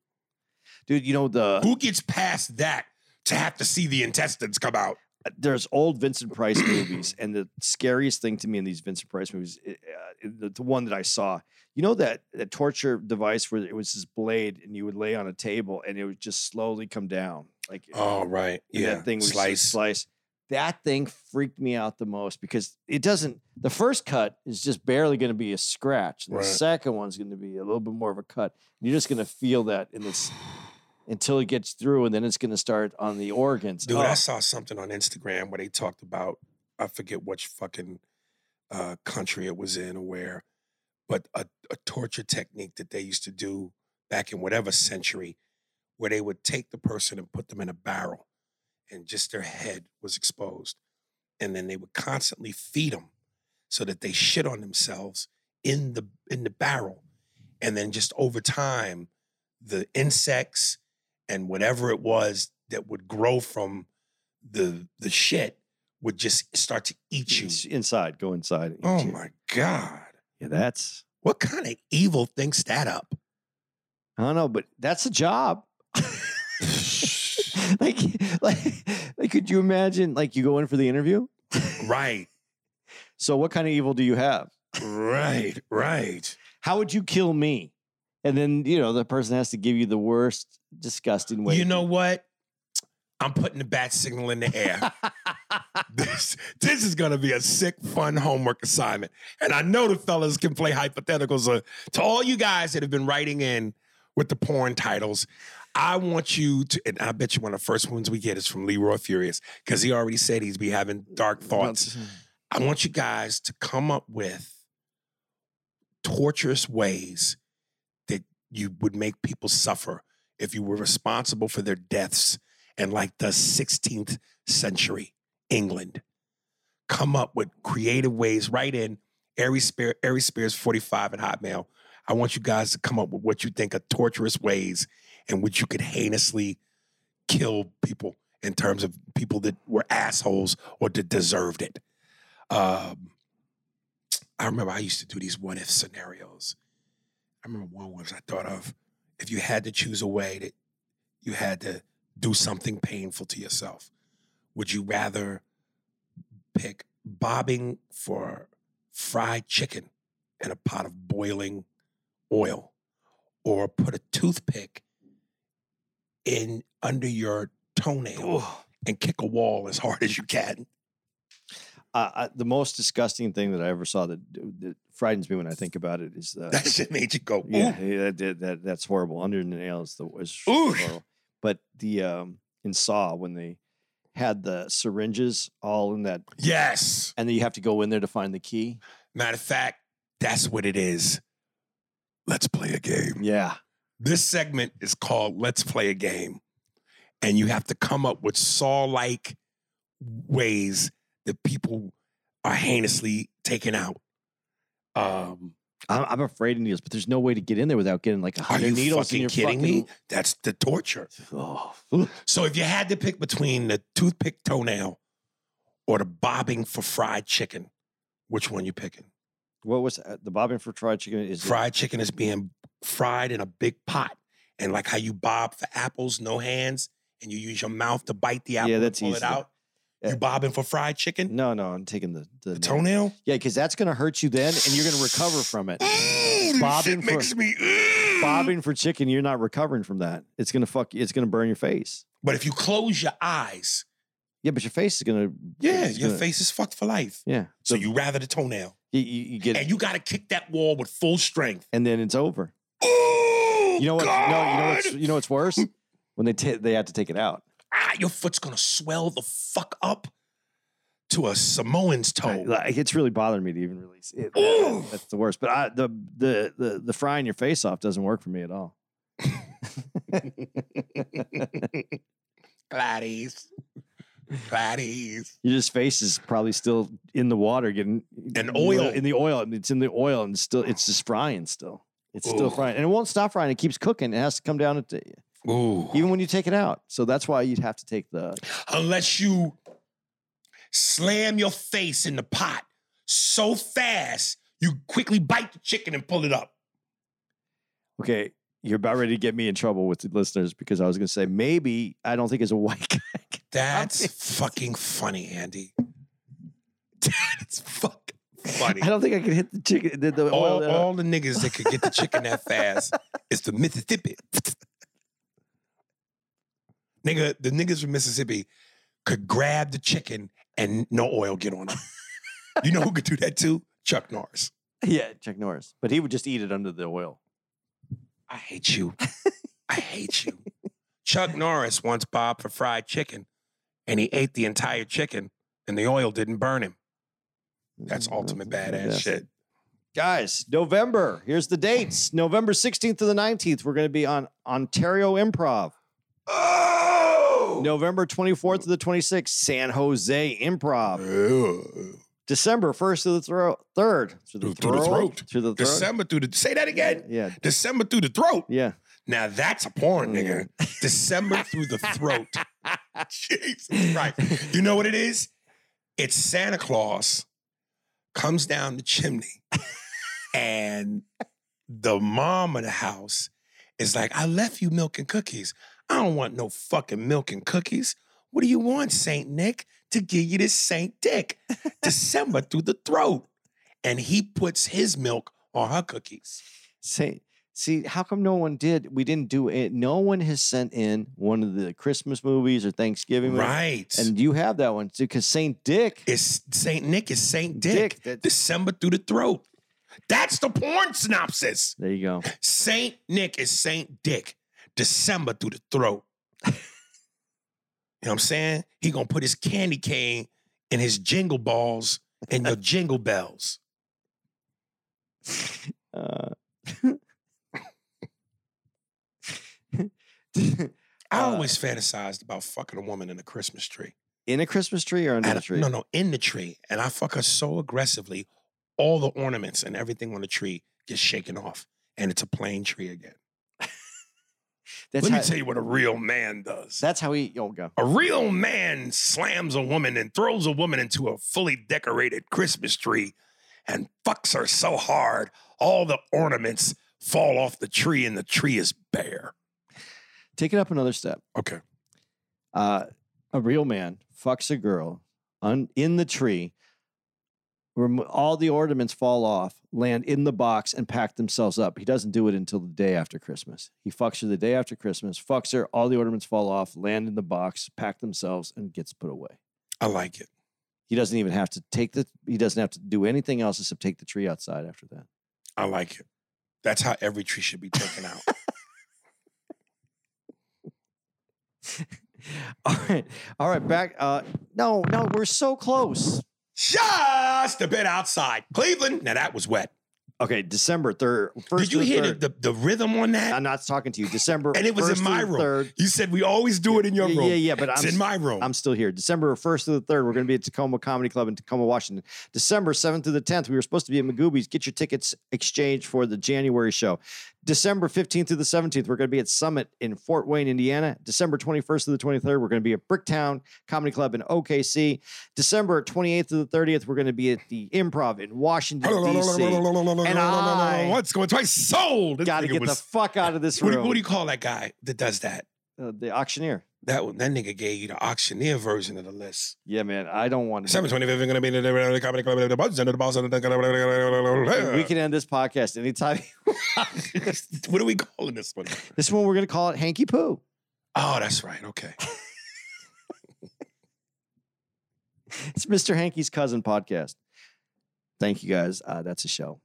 dude, you know the who gets past that to have to see the intestines come out? there's old Vincent Price movies, and the scariest thing to me in these Vincent Price movies, uh, the, the one that I saw, you know that that torture device where it was this blade, and you would lay on a table, and it would just slowly come down, like Oh, right. Yeah. that thing was Slice. slice. That thing freaked me out the most because it doesn't. The first cut is just barely going to be a scratch. And Right. The second one's going to be a little bit more of a cut. You're just going to feel that in this until it gets through, and then it's going to start on the organs. Dude, Oh, I saw something on Instagram where they talked about I forget which fucking uh, country it was in or where, but a, a torture technique that they used to do back in whatever century, where they would take the person and put them in a barrel, and just their head was exposed, and then they would constantly feed them so that they shit on themselves in the in the barrel, and then just over time, the insects and whatever it was that would grow from the the shit would just start to eat you. it's inside, go inside. and eat Oh you. my god! Yeah, that's What kind of evil thinks that up? I don't know, but that's a job. like, like, like, could you imagine? Like, you go in for the interview. right, So, what kind of evil do you have? right, right. How would you kill me? And then you know the person has to give you the worst, disgusting way. You know what? I'm putting the bat signal in the air. this this is gonna be a sick, fun homework assignment. And I know the fellas can play hypotheticals. Uh, to all you guys that have been writing in with the porn titles, I want you to, and I bet you one of the first ones we get is from Leroy Furious, because he already said he's be having dark thoughts. I want you guys to come up with torturous ways that you would make people suffer if you were responsible for their deaths in like the 16th century England. Come up with creative ways right in Aries Aries Spears 45 at Hotmail. I want you guys to come up with what you think are torturous ways in which you could heinously kill people in terms of people that were assholes or that deserved it. Um, I remember I used to do these what if scenarios. I remember one was I thought of if you had to choose a way that you had to do something painful to yourself, would you rather pick bobbing for fried chicken in a pot of boiling oil or put a toothpick in under your toenail and kick a wall as hard as you can? Uh, I, the most disgusting thing that I ever saw that, that frightens me when I think about it is uh, That shit made you go, yeah, "Ooh." yeah, that, that, that- that's horrible. Under the nails, the Oof. horrible. But the um in Saw when they had the syringes all in that, Yes. and then you have to go in there to find the key. Matter of fact, that's what it is. Let's play a game. Yeah, This segment is called Let's Play a Game. And you have to come up with Saw like ways that people are heinously taken out. Um, I'm, I'm afraid of needles, but there's no way to get in there without getting like a are hundred you needles in fucking your kidding me? That's the torture. Oh, So if you had to pick between the toothpick toenail or the bobbing for fried chicken, which one you picking? what was that? the bobbing for fried chicken? Is it- fried chicken is being fried in a big pot. And like how you bob for apples, no hands, and you use your mouth to bite the apple Yeah, and that's pull it out. You bobbing for fried chicken? No, no, I'm taking the the, The toenail? Yeah, because that's gonna hurt you then, and you're gonna recover from it. Mm, Bobbing shit for- makes me. Bobbing for chicken, you're not recovering from that. It's gonna fuck. It's gonna burn your face. But if you close your eyes, Yeah, but your face is gonna. yeah, it's your gonna- face is fucked for life. Yeah. So you rather the toenail, you, you, you get, and you got to kick that wall with full strength. and then it's over. Oh, You know what? No, you know what's you know what's worse when they ta they had to take it out. Ah, your foot's gonna swell the fuck up to a Samoan's toe. Like, it's really bothering me to even release it. Ooh. That's the worst. But I, the the the the frying your face off doesn't work for me at all. Gladys. Gladys. Your just face is probably still in the water, getting And oil. in the oil. and It's in the oil, and still it's just frying. Still, it's still frying, and it won't stop frying. It keeps cooking. It has to come down to Ooh. even when you take it out. So that's why you'd have to take the. Unless you slam your face in the pot so fast, you quickly bite the chicken and pull it up. Okay, you're about ready to get me in trouble with the listeners because I was going to say maybe I don't think as a white guy. That's fucking funny, Andy. That's fucking funny. I don't think I could hit the chicken. The, the all, oil, uh, all the niggas that could get the chicken that fast is the Mississippi. Nigga, the niggas from Mississippi could grab the chicken and no oil get on them. you know who could do that too? Chuck Norris. yeah, Chuck Norris, but he would just eat it under the oil. I hate you. I hate you. Chuck Norris once bobbed for fried chicken and he ate the entire chicken and the oil didn't burn him. That's mm, ultimate badass shit. Guys, November. Here's the dates. November 16th to the 19th, we're going to be on Ontario Improv. Oh! November 24th to the 26th, San Jose Improv. December 1st to the throat, 3rd. Through the, Through- through the throat. Through the throat. December through the say that again. Yeah. December through the throat. Yeah. Now that's a porn, nigga. December through the throat. Jesus Christ. You know what it is? It's Santa Claus comes down the chimney and the mom of the house is like, I left you milk and cookies. I don't want no fucking milk and cookies. What do you want, Saint Nick? To give you this Saint Dick. December through the throat. And he puts his milk on her cookies. Say, see, how come no one did? We didn't do it. No one has sent in one of the Christmas movies or Thanksgiving movies. Right. And you have that one too, because Saint Dick. is Saint Nick is Saint Dick. Dick, December through the throat. That's the porn synopsis. There you go. Saint Nick is Saint Dick. December through the throat. you know what I'm saying? He gonna put his candy cane in his jingle balls and your jingle bells. Uh, I Uh, always fantasized about fucking a woman in a Christmas tree. in a Christmas tree or under At the a- tree? No, no, in the tree. And I fuck her so aggressively, all the ornaments and everything on the tree gets shaken off. And it's a plain tree again. That's Let how, me tell you what a real man does. That's how he. Oh, go. A real man slams a woman and throws a woman into a fully decorated Christmas tree and fucks her so hard, all the ornaments fall off the tree and the tree is bare. Take it up another step. Okay. Uh, a real man fucks a girl on, in the tree. Remo- all the ornaments fall off, land in the box, and pack themselves up. He doesn't do it until the day after Christmas. He fucks her the day after Christmas, fucks her, all the ornaments fall off, land in the box, pack themselves, and gets put away. I like it. He doesn't even have to take the. He doesn't have to do anything else except take the tree outside after that. I like it. That's how every tree should be taken out. All right, all right, back. Uh, no, no, we're so close. Just a bit outside. Cleveland. Now that was wet. Okay, December third. First Did you hear the, the, the rhythm on that? I'm not talking to you. December, and it was in my room. Third. You said we always do it in your yeah, room. yeah, yeah, but It's I'm in my room. I'm still here. December 1st to the 3rd, we're going to be at Tacoma Comedy Club in Tacoma, Washington. December 7th to the 10th, we were supposed to be at Magooby's. Get your tickets exchanged for the January show. December 15th to the 17th, we're going to be at Summit in Fort Wayne, Indiana. December 21st to the 23rd, we're going to be at Bricktown Comedy Club in OKC. December 28th to the 30th, we're going to be at the Improv in Washington, D.C. And I- What's going twice sold? This Got to nigga get was- the fuck out of this what, do- room. what do you call that guy that does that? uh, the auctioneer. That that nigga gave you the auctioneer version of the list. Yeah, man, I don't want to. December 25th, going to be in the comedy club, the and the boss, We can end this podcast anytime. what are we calling this one? this one we're gonna call it Hanky Poo. Oh, that's right. Okay. It's Mr. Hanky's cousin podcast. Thank you guys. Uh, that's a show.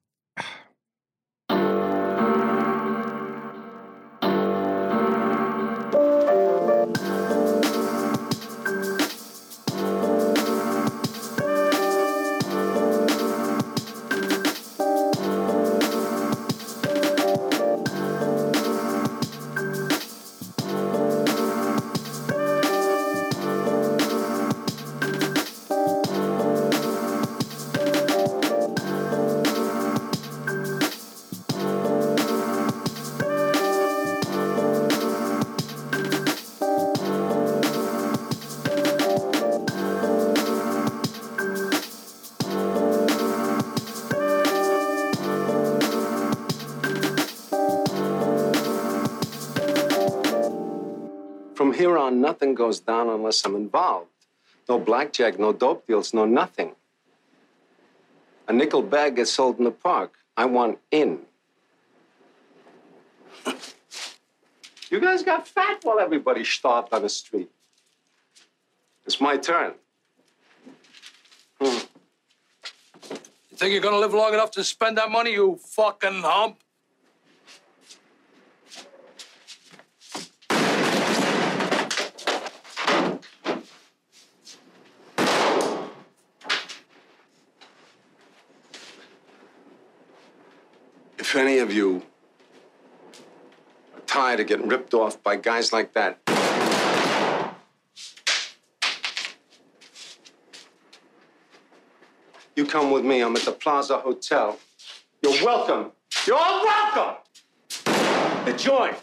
Goes down unless I'm involved. No blackjack, no dope deals, no nothing. A nickel bag gets sold in the park. I want in. you guys got fat while everybody starved on the street. It's my turn. Hmm. You think you're gonna live long enough to spend that money, you fucking hump? If any of you are tired of getting ripped off by guys like that, you come with me. I'm at the Plaza Hotel. You're welcome. You're all welcome to join.